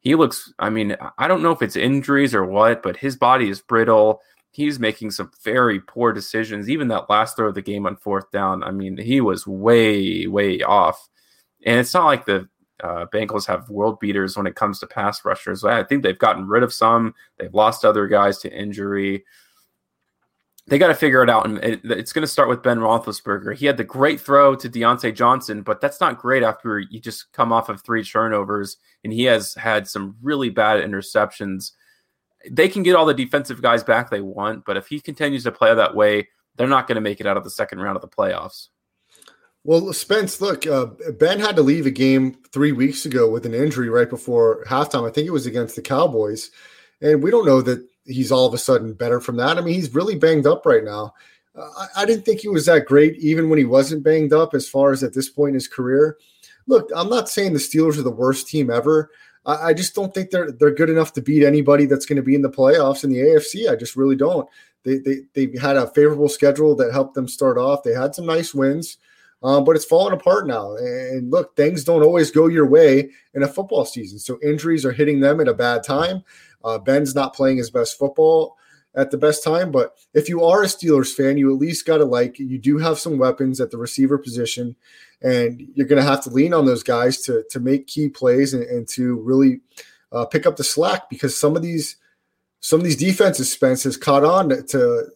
he looks, I mean, I don't know if it's injuries or what, but his body is brittle. He's making some very poor decisions. Even that last throw of the game on fourth down, I mean, he was way, way off. And it's not like the uh, Bengals have world beaters when it comes to pass rushers. I think they've gotten rid of some. They've lost other guys to injury. They got to figure it out, and it, it's going to start with Ben Roethlisberger. He had the great throw to Diontae Johnson, but that's not great after you just come off of three turnovers, and he has had some really bad interceptions. They can get all the defensive guys back they want, but if he continues to play that way, they're not going to make it out of the second round of the playoffs. Well, Spence, look, uh, Ben had to leave a game three weeks ago with an injury right before halftime. I think it was against the Cowboys. And we don't know that he's all of a sudden better from that. I mean, he's really banged up right now. Uh, I, I, didn't think he was that great, even when he wasn't banged up, as far as at this point in his career. Look, I'm not saying the Steelers are the worst team ever. I, I just don't think they're they're good enough to beat anybody that's going to be in the playoffs in the AFC. I just really don't. They, they they had a favorable schedule that helped them start off. They had some nice wins. Um, but it's falling apart now. And look, things don't always go your way in a football season. So injuries are hitting them at a bad time. Uh, Ben's not playing his best football at the best time. But if you are a Steelers fan, you at least got to like, you do have some weapons at the receiver position. And you're going to have to lean on those guys to, to make key plays and, and to really uh, pick up the slack because some of these some of these defenses, Spence, has caught on to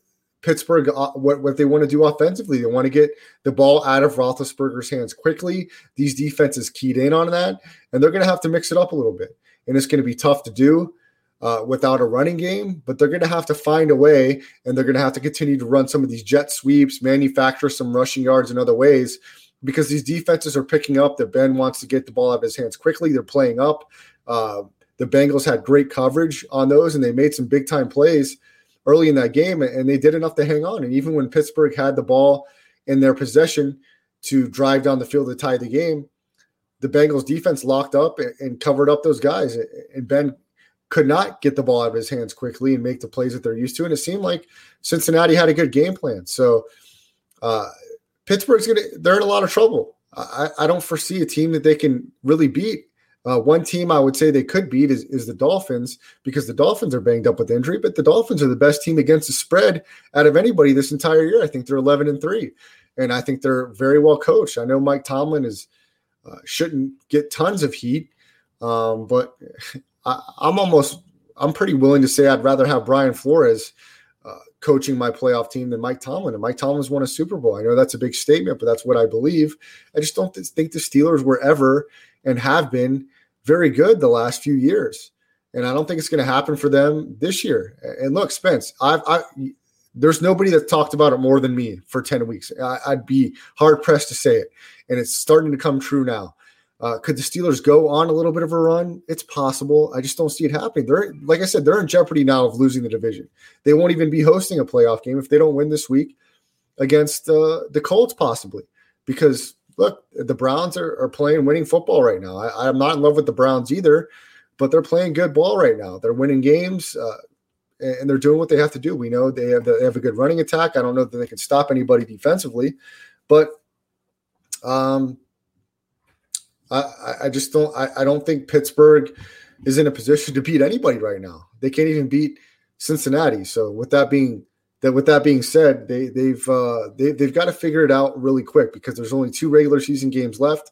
Pittsburgh uh, what, what they want to do offensively. They want to get the ball out of Roethlisberger's hands quickly. These defenses keyed in on that, and they're going to have to mix it up a little bit. And it's going to be tough to do uh, without a running game, but they're going to have to find a way, and they're going to have to continue to run some of these jet sweeps, manufacture some rushing yards in other ways, because these defenses are picking up that Ben wants to get the ball out of his hands quickly. They're playing up. Uh, the Bengals had great coverage on those and they made some big time plays early in that game and they did enough to hang on. And even when Pittsburgh had the ball in their possession to drive down the field to tie the game, the Bengals defense locked up and covered up those guys. And Ben could not get the ball out of his hands quickly and make the plays that they're used to. And it seemed like Cincinnati had a good game plan. So uh, Pittsburgh's gonna they're in a lot of trouble. I, I don't foresee a team that they can really beat. Uh, one team I would say they could beat is, is the Dolphins because the Dolphins are banged up with injury, but the Dolphins are the best team against the spread out of anybody this entire year. I think they're 11 and three, and I think they're very well coached. I know Mike Tomlin is uh, shouldn't get tons of heat, um, but I, I'm almost I'm pretty willing to say I'd rather have Brian Flores uh, coaching my playoff team than Mike Tomlin. And Mike Tomlin's won a Super Bowl. I know that's a big statement, but that's what I believe. I just don't think the Steelers were ever and have been very good the last few years. And I don't think it's going to happen for them this year. And look, Spence, I've, I, there's nobody that talked about it more than me for 10 weeks. I, I'd be hard pressed to say it. And it's starting to come true now. Uh, could the Steelers go on a little bit of a run? It's possible. I just don't see it happening. They're like I said, they're in jeopardy now of losing the division. They won't even be hosting a playoff game if they don't win this week against uh, the Colts, possibly. Because look, the Browns are, are playing winning football right now. I, am not in love with the Browns either, but they're playing good ball right now. They're winning games. Uh, and they're doing what they have to do. We know they have the, they have a good running attack. I don't know that they can stop anybody defensively, but um, I, I just don't I, I don't think Pittsburgh is in a position to beat anybody right now. They can't even beat Cincinnati. So with that being that with that being said, they they've uh, they they've got to figure it out really quick because there's only two regular season games left,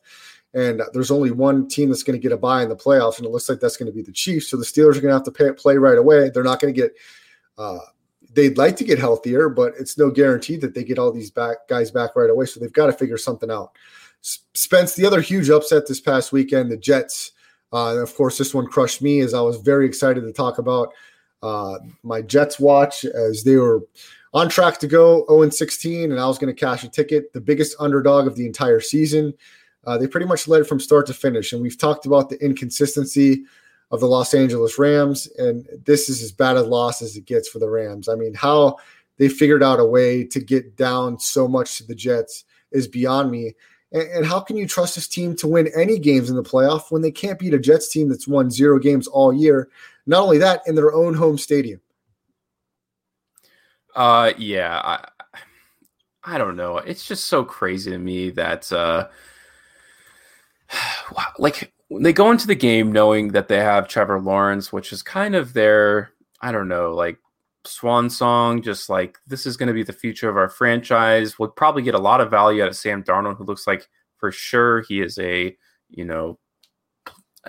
and there's only one team that's going to get a bye in the playoffs, and it looks like that's going to be the Chiefs. So the Steelers are going to have to pay, play right away. They're not going to get. Uh, they'd like to get healthier, but it's no guarantee that they get all these back guys back right away. So they've got to figure something out. Spence, the other huge upset this past weekend, the Jets. Uh, of course, this one crushed me as I was very excited to talk about uh, my Jets watch as they were on track to go 0 16, and I was going to cash a ticket, the biggest underdog of the entire season. Uh, they pretty much led from start to finish, and we've talked about the inconsistency of the Los Angeles Rams, and this is as bad a loss as it gets for the Rams. I mean, how they figured out a way to get down so much to the Jets is beyond me. And, and, how can you trust this team to win any games in the playoff when they can't beat a Jets team that's won zero games all year? Not only that, in their own home stadium. Uh, yeah, I, I don't know. It's just so crazy to me that, uh, like, they go into the game knowing that they have Trevor Lawrence, which is kind of their, I don't know, like swan song, just like this is going to be the future of our franchise. We'll probably get a lot of value out of Sam Darnold, who looks like for sure he is a, you know,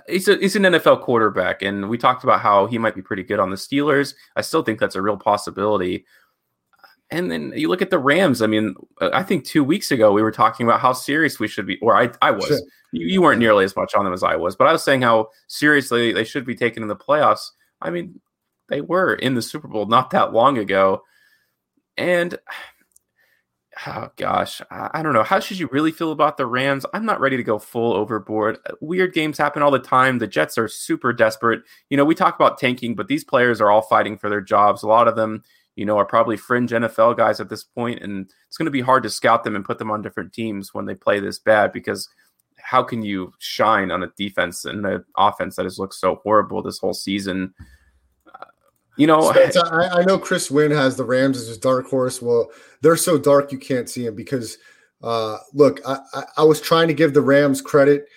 he's, a, he's an NFL quarterback. And we talked about how he might be pretty good on the Steelers. I still think that's a real possibility. And then you look at the Rams. I mean, uh, I think two weeks ago we were talking about how serious we should be, or I, I was. Sure. You, you weren't nearly as much on them as I was, but I was saying how seriously they should be taken in the playoffs. I mean, they were in the Super Bowl not that long ago. And oh gosh, I don't know. How should you really feel about the Rams? I'm not ready to go full overboard. Uh, weird games happen all the time. The Jets are super desperate. You know, we talk about tanking, but these players are all fighting for their jobs. A lot of them, you know, are probably fringe NFL guys at this point, and it's going to be hard to scout them and put them on different teams when they play this bad because how can you shine on a defense and an offense that has looked so horrible this whole season? You know, I, I, know Chris Wynn has the Rams as his dark horse. Well, they're so dark you can't see him because, uh, look, I, I, I was trying to give the Rams credit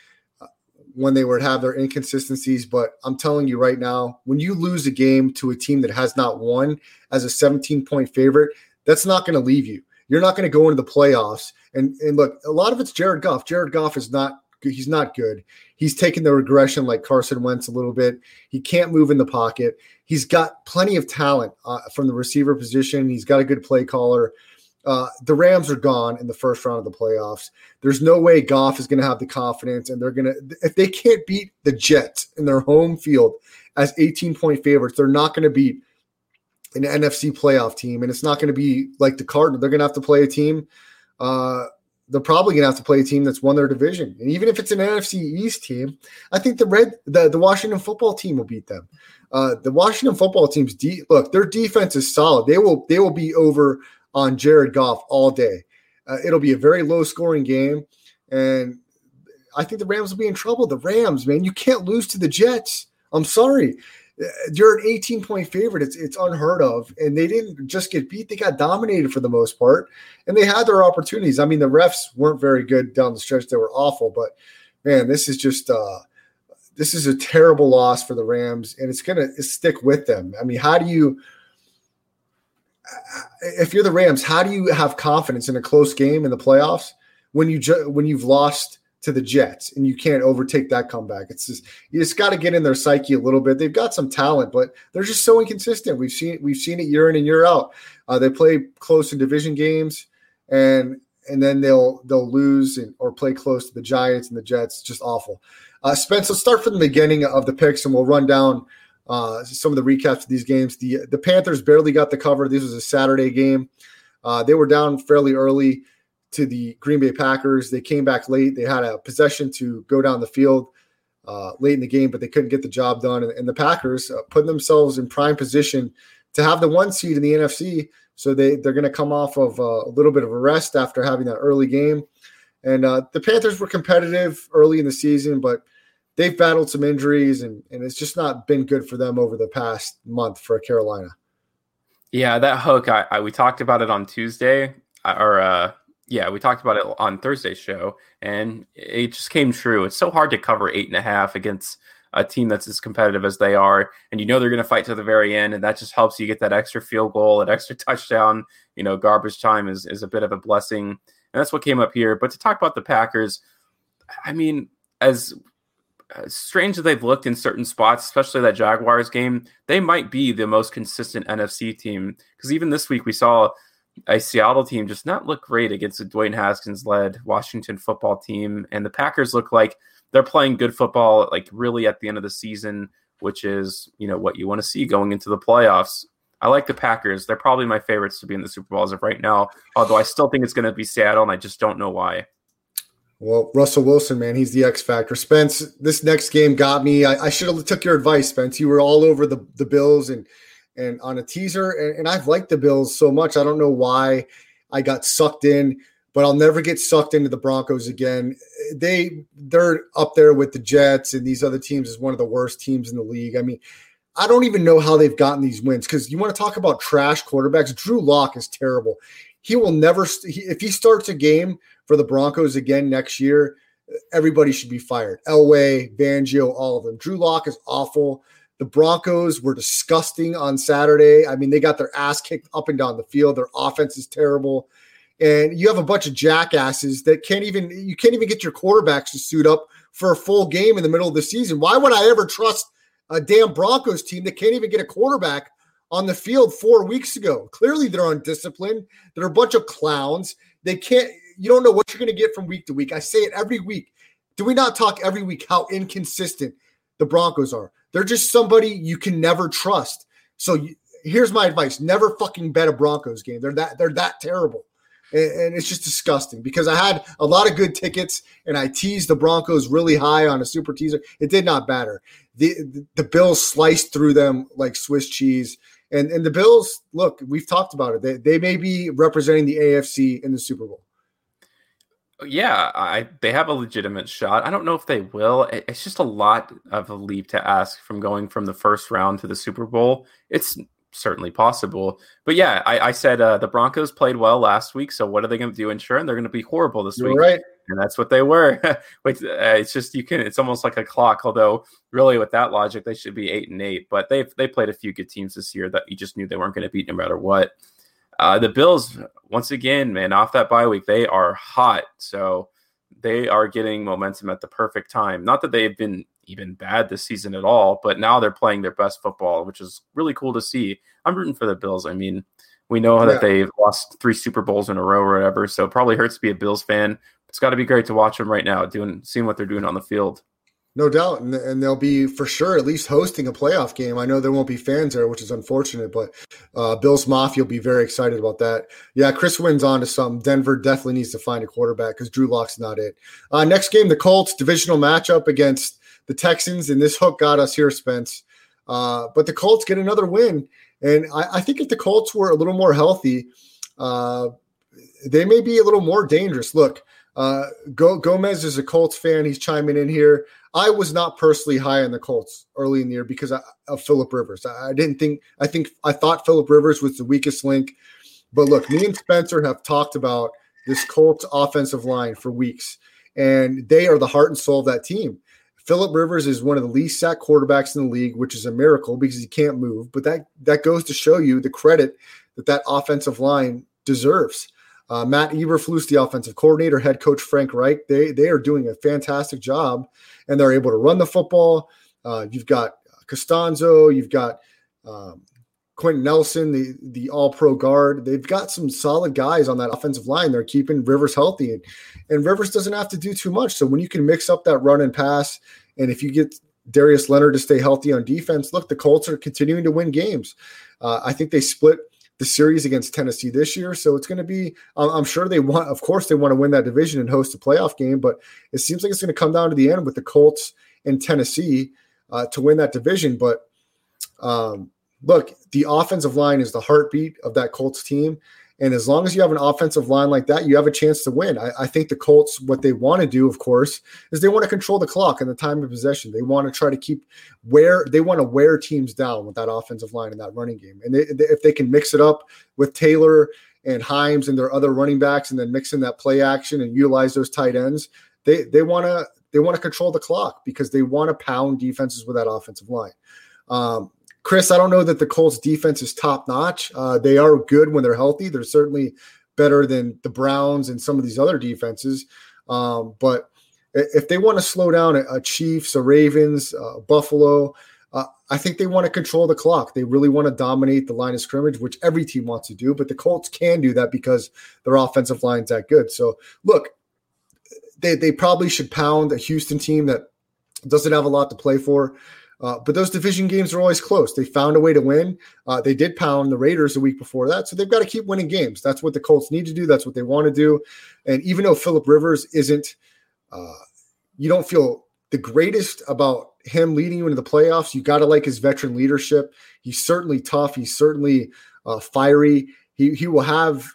uh, when they would have their inconsistencies, but I'm telling you right now, when you lose a game to a team that has not won as a 17 point favorite, that's not going to leave you. You're not going to go into the playoffs. And and look, a lot of it's Jared Goff. Jared Goff is not he's not good. He's taken the regression like Carson Wentz a little bit. He can't move in the pocket. He's got plenty of talent uh, from the receiver position. He's got a good play caller. Uh, the Rams are gone in the first round of the playoffs. There's no way Goff is going to have the confidence, and they're going to if they can't beat the Jets in their home field as 18 point favorites, they're not going to beat an NFC playoff team, and it's not going to be like the Cardinals. They're going to have to play a team uh, they're probably going to have to play a team that's won their division. And even if it's an NFC East team, I think the red the, the Washington football team will beat them. Uh, the Washington football team's de- look, their defense is solid. They will they will be over on Jared Goff all day. Uh, it'll be a very low scoring game, and I think the Rams will be in trouble. The Rams, man, you can't lose to the Jets. I'm sorry. You're an 18 point favorite. It's it's unheard of, and they didn't just get beat; they got dominated for the most part, and they had their opportunities. I mean, the refs weren't very good down the stretch; they were awful. But man, this is just uh, this is a terrible loss for the Rams, and it's gonna stick with them. I mean, how do you? If you're the Rams, how do you have confidence in a close game in the playoffs when you ju- when you've lost to the Jets and you can't overtake that comeback? It's just you just got to get in their psyche a little bit. They've got some talent, but they're just so inconsistent. We've seen we've seen it year in and year out. Uh, they play close in division games, and and then they'll they'll lose and, or play close to the Giants and the Jets. Just awful. Uh, Spence, let's start from the beginning of the picks, and we'll run down uh, some of the recaps of these games. The the Panthers barely got the cover. This was a Saturday game. Uh, they were down fairly early to the Green Bay Packers. They came back late. They had a possession to go down the field uh, late in the game, but they couldn't get the job done. And, and the Packers uh, themselves in prime position to have the one seed in the NFC. So they they're going to come off of uh, a little bit of a rest after having that early game. And uh, the Panthers were competitive early in the season, but they've battled some injuries, and, and it's just not been good for them over the past month for Carolina. Yeah, that hook. I, I we talked about it on Tuesday, uh, or uh, yeah, we talked about it on Thursday's show, and it just came true. It's so hard to cover eight and a half against a team that's as competitive as they are, and you know they're going to fight to the very end, and that just helps you get that extra field goal, an extra touchdown. You know, garbage time is is a bit of a blessing, and that's what came up here. But to talk about the Packers, I mean, as uh, strange that they've looked in certain spots, especially that Jaguars game, they might be the most consistent NFC team. Because even this week, we saw a Seattle team just not look great against a Dwayne Haskins led Washington football team. And the Packers look like they're playing good football, like really at the end of the season, which is, you know, what you want to see going into the playoffs. I like the Packers. They're probably my favorites to be in the Super Bowl as of right now, although I still think it's going to be Seattle, and I just don't know why. Well, Russell Wilson, man, he's the X factor. Spence, this next game got me. I, I should have took your advice, Spence. You were all over the the Bills and and on a teaser, and, and I've liked the Bills so much. I don't know why I got sucked in, but I'll never get sucked into the Broncos again. They they're up there with the Jets and these other teams as one of the worst teams in the league. I mean, I don't even know how they've gotten these wins because you want to talk about trash quarterbacks. Drew Lock is terrible. He will never, he, if he starts a game for the Broncos again next year, everybody should be fired. Elway, Fangio, all of them. Drew Lock is awful. The Broncos were disgusting on Saturday. I mean, they got their ass kicked up and down the field. Their offense is terrible. And you have a bunch of jackasses that can't even, you can't even get your quarterbacks to suit up for a full game in the middle of the season. Why would I ever trust a damn Broncos team that can't even get a quarterback on the field four weeks ago? Clearly, they're undisciplined. They're a bunch of clowns. They can't, you don't know what you're going to get from week to week. I say it every week. Do we not talk every week how inconsistent the Broncos are? They're just somebody you can never trust. So you, here's my advice: never fucking bet a Broncos game. They're that they're that terrible, and, and, it's just disgusting. Because I had a lot of good tickets, and I teased the Broncos really high on a super teaser. It did not matter. The the, the Bills sliced through them like Swiss cheese. And, and the Bills, look, we've talked about it. They, they may be representing the AFC in the Super Bowl. Yeah, I they have a legitimate shot. I don't know if they will. It's just a lot of a leap to ask from going from the first round to the Super Bowl. It's certainly possible, but yeah, I, I said uh, the Broncos played well last week. So what are they going to do? Ensure and they're going to be horrible this You're week, right? And that's what they were. Wait, uh, it's just you can. It's almost like a clock. Although really, with that logic, they should be eight and eight. But they've they played a few good teams this year that you just knew they weren't going to beat no matter what. Uh, the Bills, once again, man, off that bye week, they are hot. So they are getting momentum at the perfect time. Not that they've been even bad this season at all, but now they're playing their best football, which is really cool to see. I'm rooting for the Bills. I mean, we know Yeah. that they've lost three Super Bowls in a row or whatever, so it probably hurts to be a Bills fan. It's got to be great to watch them right now, doing seeing what they're doing on the field. No doubt, and, and they'll be for sure at least hosting a playoff game. I know there won't be fans there, which is unfortunate, but uh, Bills Mafia will be very excited about that. Yeah, Chris Wynn's on to something. Denver definitely needs to find a quarterback because Drew Lock's not it. Uh, next game, the Colts divisional matchup against the Texans, and this hook got us here, Spence. Uh, but the Colts get another win, and I, I, think if the Colts were a little more healthy, uh, they may be a little more dangerous. Look, uh, Go- Gomez is a Colts fan. He's chiming in here. I was not personally high on the Colts early in the year because of Philip Rivers. I, didn't think. I think I thought Philip Rivers was the weakest link. But look, me and Spencer have talked about this Colts offensive line for weeks, and they are the heart and soul of that team. Philip Rivers is one of the least sacked quarterbacks in the league, which is a miracle because he can't move. But that that goes to show you the credit that that offensive line deserves. Uh, Matt Eberflus, the offensive coordinator, head coach Frank Reich, they they are doing a fantastic job, and they're able to run the football. Uh, you've got Castonzo, you've got um, Quenton Nelson, the the All Pro guard. They've got some solid guys on that offensive line. They're keeping Rivers healthy, and and Rivers doesn't have to do too much. So when you can mix up that run and pass, and if you get Darius Leonard to stay healthy on defense, look, the Colts are continuing to win games. Uh, I think they split the series against Tennessee this year. So it's going to be, I'm sure they want, of course, they want to win that division and host a playoff game, but it seems like it's going to come down to the end with the Colts and Tennessee uh, to win that division. But um, look, the offensive line is the heartbeat of that Colts team. And as long as you have an offensive line like that, you have a chance to win. I, I think the Colts, what they want to do, of course, is they want to control the clock and the time of possession. They want to try to keep where they want to wear teams down with that offensive line and that running game. And they, they, if they can mix it up with Taylor and Hines and their other running backs, and then mix in that play action and utilize those tight ends, they they want to they want to control the clock because they want to pound defenses with that offensive line. Um, Chris, I don't know that the Colts defense is top notch. Uh, they are good when they're healthy. They're certainly better than the Browns and some of these other defenses. Um, but if they want to slow down a, a Chiefs, a Ravens, a Buffalo, uh, I think they want to control the clock. They really want to dominate the line of scrimmage, which every team wants to do. But the Colts can do that because their offensive line's that good. So look, they they probably should pound a Houston team that doesn't have a lot to play for. Uh, but those division games are always close. They found a way to win. Uh, they did pound the Raiders a week before that, so they've got to keep winning games. That's what the Colts need to do. That's what they want to do. And even though Philip Rivers isn't, uh, you don't feel the greatest about him leading you into the playoffs. You got to like his veteran leadership. He's certainly tough. He's certainly uh, fiery. He he will have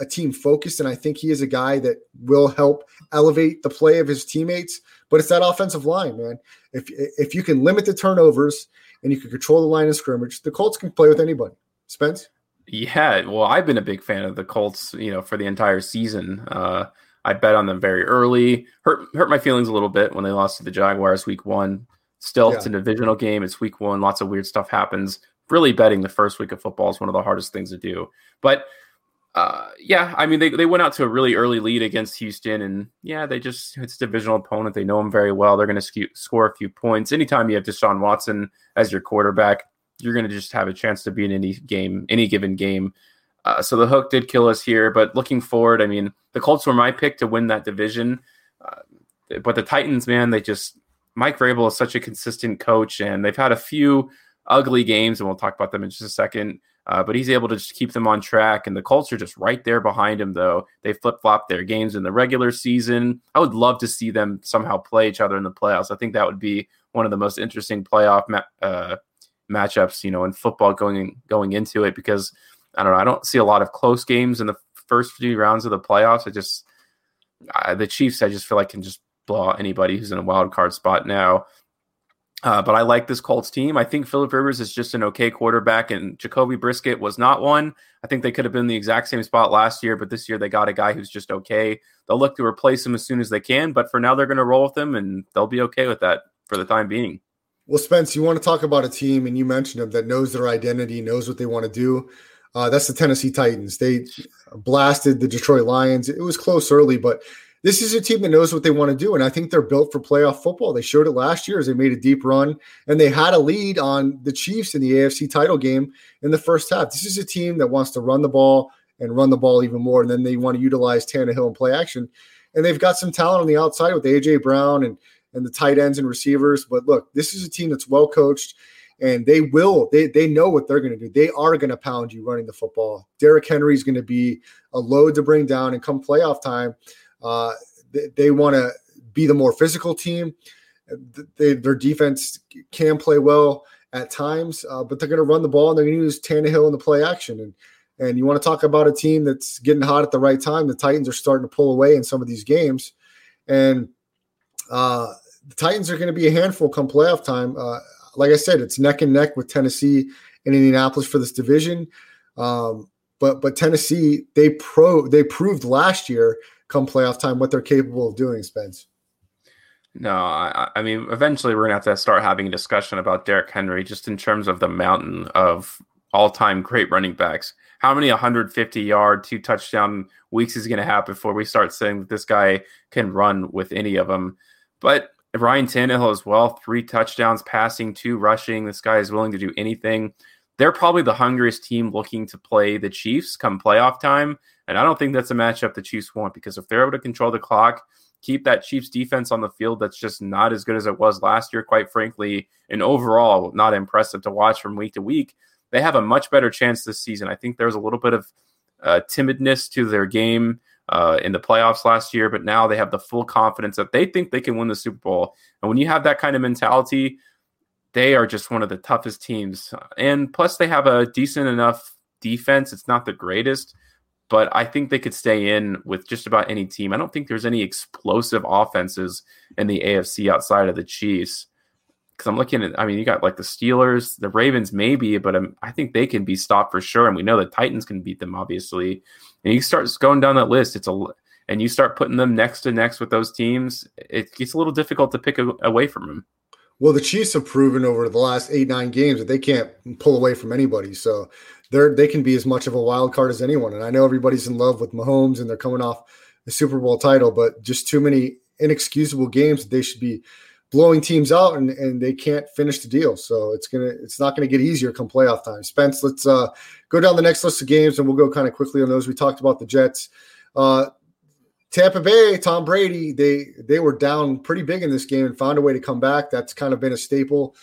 a team focused, and I think he is a guy that will help elevate the play of his teammates. But it's that offensive line, man. If if you can limit the turnovers and you can control the line of scrimmage, the Colts can play with anybody. Spence. Yeah, well, I've been a big fan of the Colts, you know, for the entire season. Uh, I bet on them very early. Hurt hurt my feelings a little bit when they lost to the Jaguars week one. Still, yeah. it's a divisional game. It's week one. Lots of weird stuff happens. Really betting the first week of football is one of the hardest things to do. But uh, yeah, I mean, they, they went out to a really early lead against Houston, and yeah, they just it's a divisional opponent. They know them very well. They're going to score a few points. Anytime you have Deshaun Watson as your quarterback, you're going to just have a chance to be in any game, any given game. Uh, so the hook did kill us here, but looking forward, I mean, the Colts were my pick to win that division. Uh, but the Titans, man, they just Mike Vrabel is such a consistent coach, and they've had a few ugly games, and we'll talk about them in just a second. Uh, but he's able to just keep them on track. And the Colts are just right there behind him, though. They flip flop their games in the regular season. I would love to see them somehow play each other in the playoffs. I think that would be one of the most interesting playoff ma- uh, matchups, you know, in football going going into it because I don't know. I don't see a lot of close games in the first few rounds of the playoffs. I just uh, the Chiefs, I just feel like can just blow out anybody who's in a wild card spot now. Uh, but I like this Colts team. I think Philip Rivers is just an okay quarterback, and Jacoby Brissett was not one. I think they could have been the exact same spot last year, but this year they got a guy who's just okay. They'll look to replace him as soon as they can, but for now they're going to roll with him, and they'll be okay with that for the time being. Well, Spence, you want to talk about a team, and you mentioned them that knows their identity, knows what they want to do. Uh, that's the Tennessee Titans. They blasted the Detroit Lions. It was close early, but this is a team that knows what they want to do. And I think they're built for playoff football. They showed it last year as they made a deep run and they had a lead on the Chiefs in the AFC title game in the first half. This is a team that wants to run the ball and run the ball even more. And then they want to utilize Tannehill and play action. And they've got some talent on the outside with AJ Brown and and the tight ends and receivers. But look, this is a team that's well coached and they will they they know what they're going to do they are going to pound you running the football Derrick Henry is going to be a load to bring down and come playoff time uh, they, they want to be the more physical team they, their defense can play well at times uh, but they're going to run the ball and they're going to use Tannehill in the play action and and you want to talk about a team that's getting hot at the right time the Titans are starting to pull away in some of these games and uh, the Titans are going to be a handful come playoff time. Uh, like I said, it's neck and neck with Tennessee and Indianapolis for this division. Um, but but Tennessee they pro they proved last year come playoff time what they're capable of doing. Spence. No, I, I mean eventually we're gonna have to start having a discussion about Derrick Henry just in terms of the mountain of all-time great running backs. How many 150 yard, two touchdown weeks is to have before we start saying that this guy can run with any of them? But Ryan Tannehill as well, three touchdowns passing, two rushing. This guy is willing to do anything. They're probably the hungriest team looking to play the Chiefs come playoff time. And I don't think that's a matchup the Chiefs want because if they're able to control the clock, keep that Chiefs defense on the field that's just not as good as it was last year, quite frankly, and overall not impressive to watch from week to week, they have a much better chance this season. I think there's a little bit of uh, timidness to their game uh, in the playoffs last year, but now they have the full confidence that they think they can win the Super Bowl. And when you have that kind of mentality, they are just one of the toughest teams. And plus, they have a decent enough defense. It's not the greatest, but I think they could stay in with just about any team. I don't think there's any explosive offenses in the AFC outside of the Chiefs because I'm looking at, I mean, you got like the Steelers, the Ravens, maybe, but um, I think they can be stopped for sure. And we know the Titans can beat them, obviously. And you start going down that list, it's a, and you start putting them next to next with those teams, it gets a little difficult to pick a, away from them. Well, the Chiefs have proven over the last eight, nine games that they can't pull away from anybody. So they're, they can be as much of a wild card as anyone. And I know everybody's in love with Mahomes and they're coming off the Super Bowl title, but just too many inexcusable games that they should be blowing teams out and, and they can't finish the deal. So it's gonna it's not gonna get easier come playoff time. Spence, let's uh, go down the next list of games and we'll go kind of quickly on those. We talked about the Jets. Uh, Tampa Bay, Tom Brady, they they were down pretty big in this game and found a way to come back. That's kind of been a staple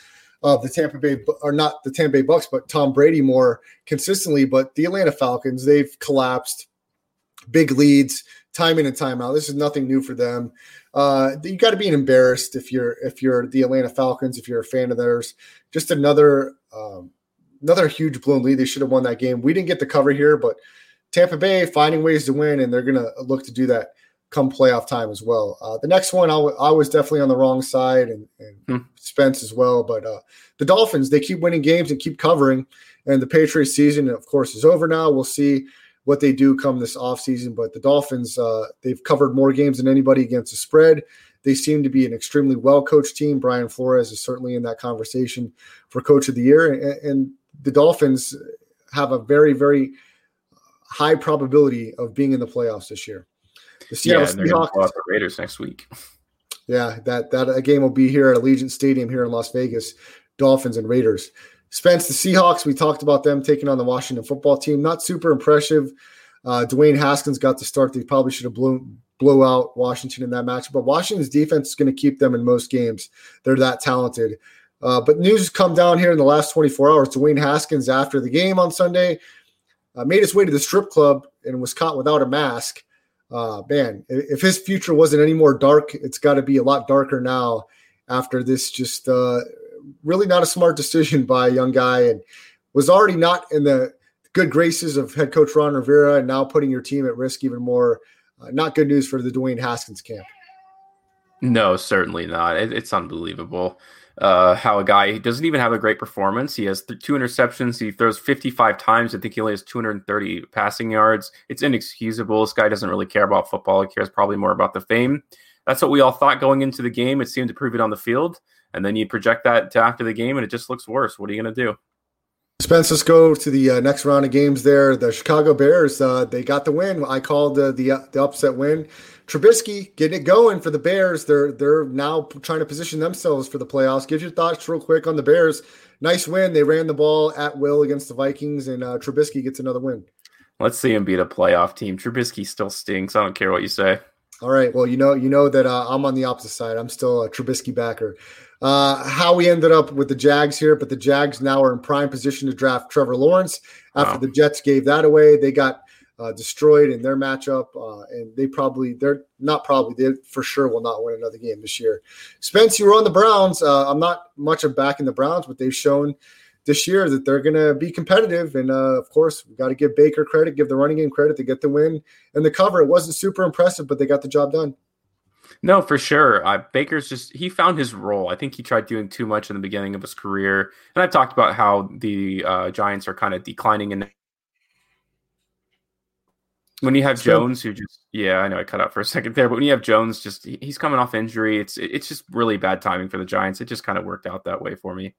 of the Tampa Bay or not the Tampa Bay Bucks, but Tom Brady more consistently. But the Atlanta Falcons, they've collapsed big leads time in and time out. This is nothing new for them uh, you got to be embarrassed if you're if you're the Atlanta Falcons, if you're a fan of theirs. Just another um, another huge blown lead. They should have won that game. We didn't get the cover here, but Tampa Bay finding ways to win, and they're going to look to do that come playoff time as well. Uh, the next one, I, w- I was definitely on the wrong side, and, and hmm. Spence as well. But uh, the Dolphins, they keep winning games and keep covering. And the Patriots season, of course, is over now. We'll see what they do come this offseason. But the Dolphins, uh, they've covered more games than anybody against the spread. They seem to be an extremely well coached team. Brian Flores is certainly in that conversation for coach of the year. And, and the Dolphins have a very, very high probability of being in the playoffs this year. The Seattle yeah, Seahawks, the Raiders next week. Yeah, that that game will be here at Allegiant Stadium here in Las Vegas. Dolphins and Raiders. Spence, the Seahawks, we talked about them taking on the Washington football team. Not super impressive. Uh, Dwayne Haskins got the start. They probably should have blown blow out Washington in that match. But Washington's defense is going to keep them in most games. They're that talented. Uh, but news has come down here in the last 24 hours. Dwayne Haskins, after the game on Sunday, uh, made his way to the strip club and was caught without a mask. Uh, man, if his future wasn't any more dark, it's got to be a lot darker now after this just uh, really not a smart decision by a young guy and was already not in the good graces of head coach Ron Rivera and now putting your team at risk even more. Uh, not good news for the Dwayne Haskins camp. No, certainly not. It, it's unbelievable uh, how a guy doesn't even have a great performance. He has th- two interceptions. He throws 55 times. I think he only has 230 passing yards. It's inexcusable. This guy doesn't really care about football. He cares probably more about the fame. That's what we all thought going into the game. It seemed to prove it on the field and then you project that to after the game, and it just looks worse. What are you going to do? Spence, let's go to the uh, next round of games. There, the Chicago Bears, uh, they got the win. I called uh, the the upset win. Trubisky getting it going for the Bears. They're they're now trying to position themselves for the playoffs. Give your thoughts real quick on the Bears. Nice win. They ran the ball at will against the Vikings, and uh, Trubisky gets another win. Let's see him beat a playoff team. Trubisky still stinks. I don't care what you say. All right. Well, you know, you know that uh, I'm on the opposite side. I'm still a Trubisky backer. Uh, how we ended up with the Jags here, but the Jags now are in prime position to draft Trevor Lawrence after Wow. the Jets gave that away. They got uh, destroyed in their matchup, uh, and they probably they're not probably they for sure will not win another game this year. Spence, you were on the Browns. Uh, I'm not much of back in the Browns, but they've shown this year that they're going to be competitive. And uh, of course, we got to give Baker credit, give the running game credit to get the win and the cover. It wasn't super impressive, but they got the job done. No, for sure. Uh, Baker's just he found his role. I think he tried doing too much in the beginning of his career, and I've talked about how the uh, Giants are kind of declining. And when you have Jones, who just yeah, I know I cut out for a second there, but when you have Jones, just he's coming off injury. It's it's just really bad timing for the Giants. It just kind of worked out that way for me.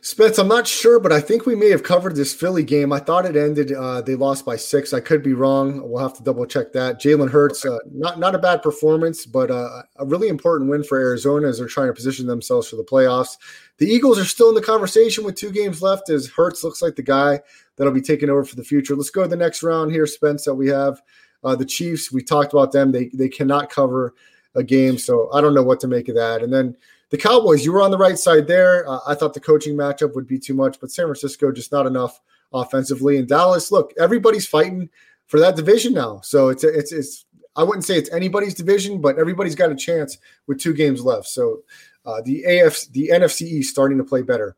Spence, I'm not sure, but I think we may have covered this Philly game. I thought it ended. Uh, they lost by six. I could be wrong. We'll have to double check that. Jalen Hurts, uh, not not a bad performance, but uh, a really important win for Arizona as they're trying to position themselves for the playoffs. The Eagles are still in the conversation with two games left. As Hurts looks like the guy that'll be taking over for the future. Let's go to the next round here, Spence. That we have uh, the Chiefs. We talked about them. They they cannot cover a game, so I don't know what to make of that. And then the Cowboys, you were on the right side there. Uh, I thought the coaching matchup would be too much, but San Francisco just not enough offensively. And Dallas, look, everybody's fighting for that division now. So it's it's it's I wouldn't say it's anybody's division, but everybody's got a chance with two games left. So uh, the AF the NFC East starting to play better.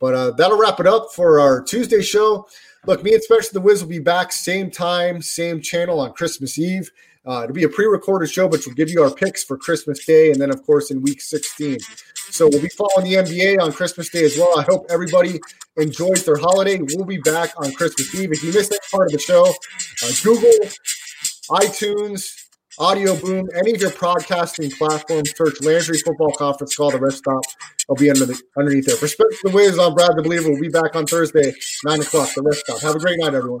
But uh, that'll wrap it up for our Tuesday show. Look, me and Special the Wiz will be back same time, same channel on Christmas Eve. Uh, it'll be a pre-recorded show, but we'll give you our picks for Christmas Day, and then of course in Week 16. So we'll be following the NBA on Christmas Day as well. I hope everybody enjoys their holiday. We'll be back on Christmas Eve. If you missed that part of the show, uh, Google, iTunes, Audio Boom, any of your podcasting platforms, search Landry Football Conference Call. The rest stop. I'll be under the, underneath there. Spencer the Wiz, I'm Brad the Believer. We'll be back on Thursday, 9 o'clock. The rest stop. Have a great night, everyone.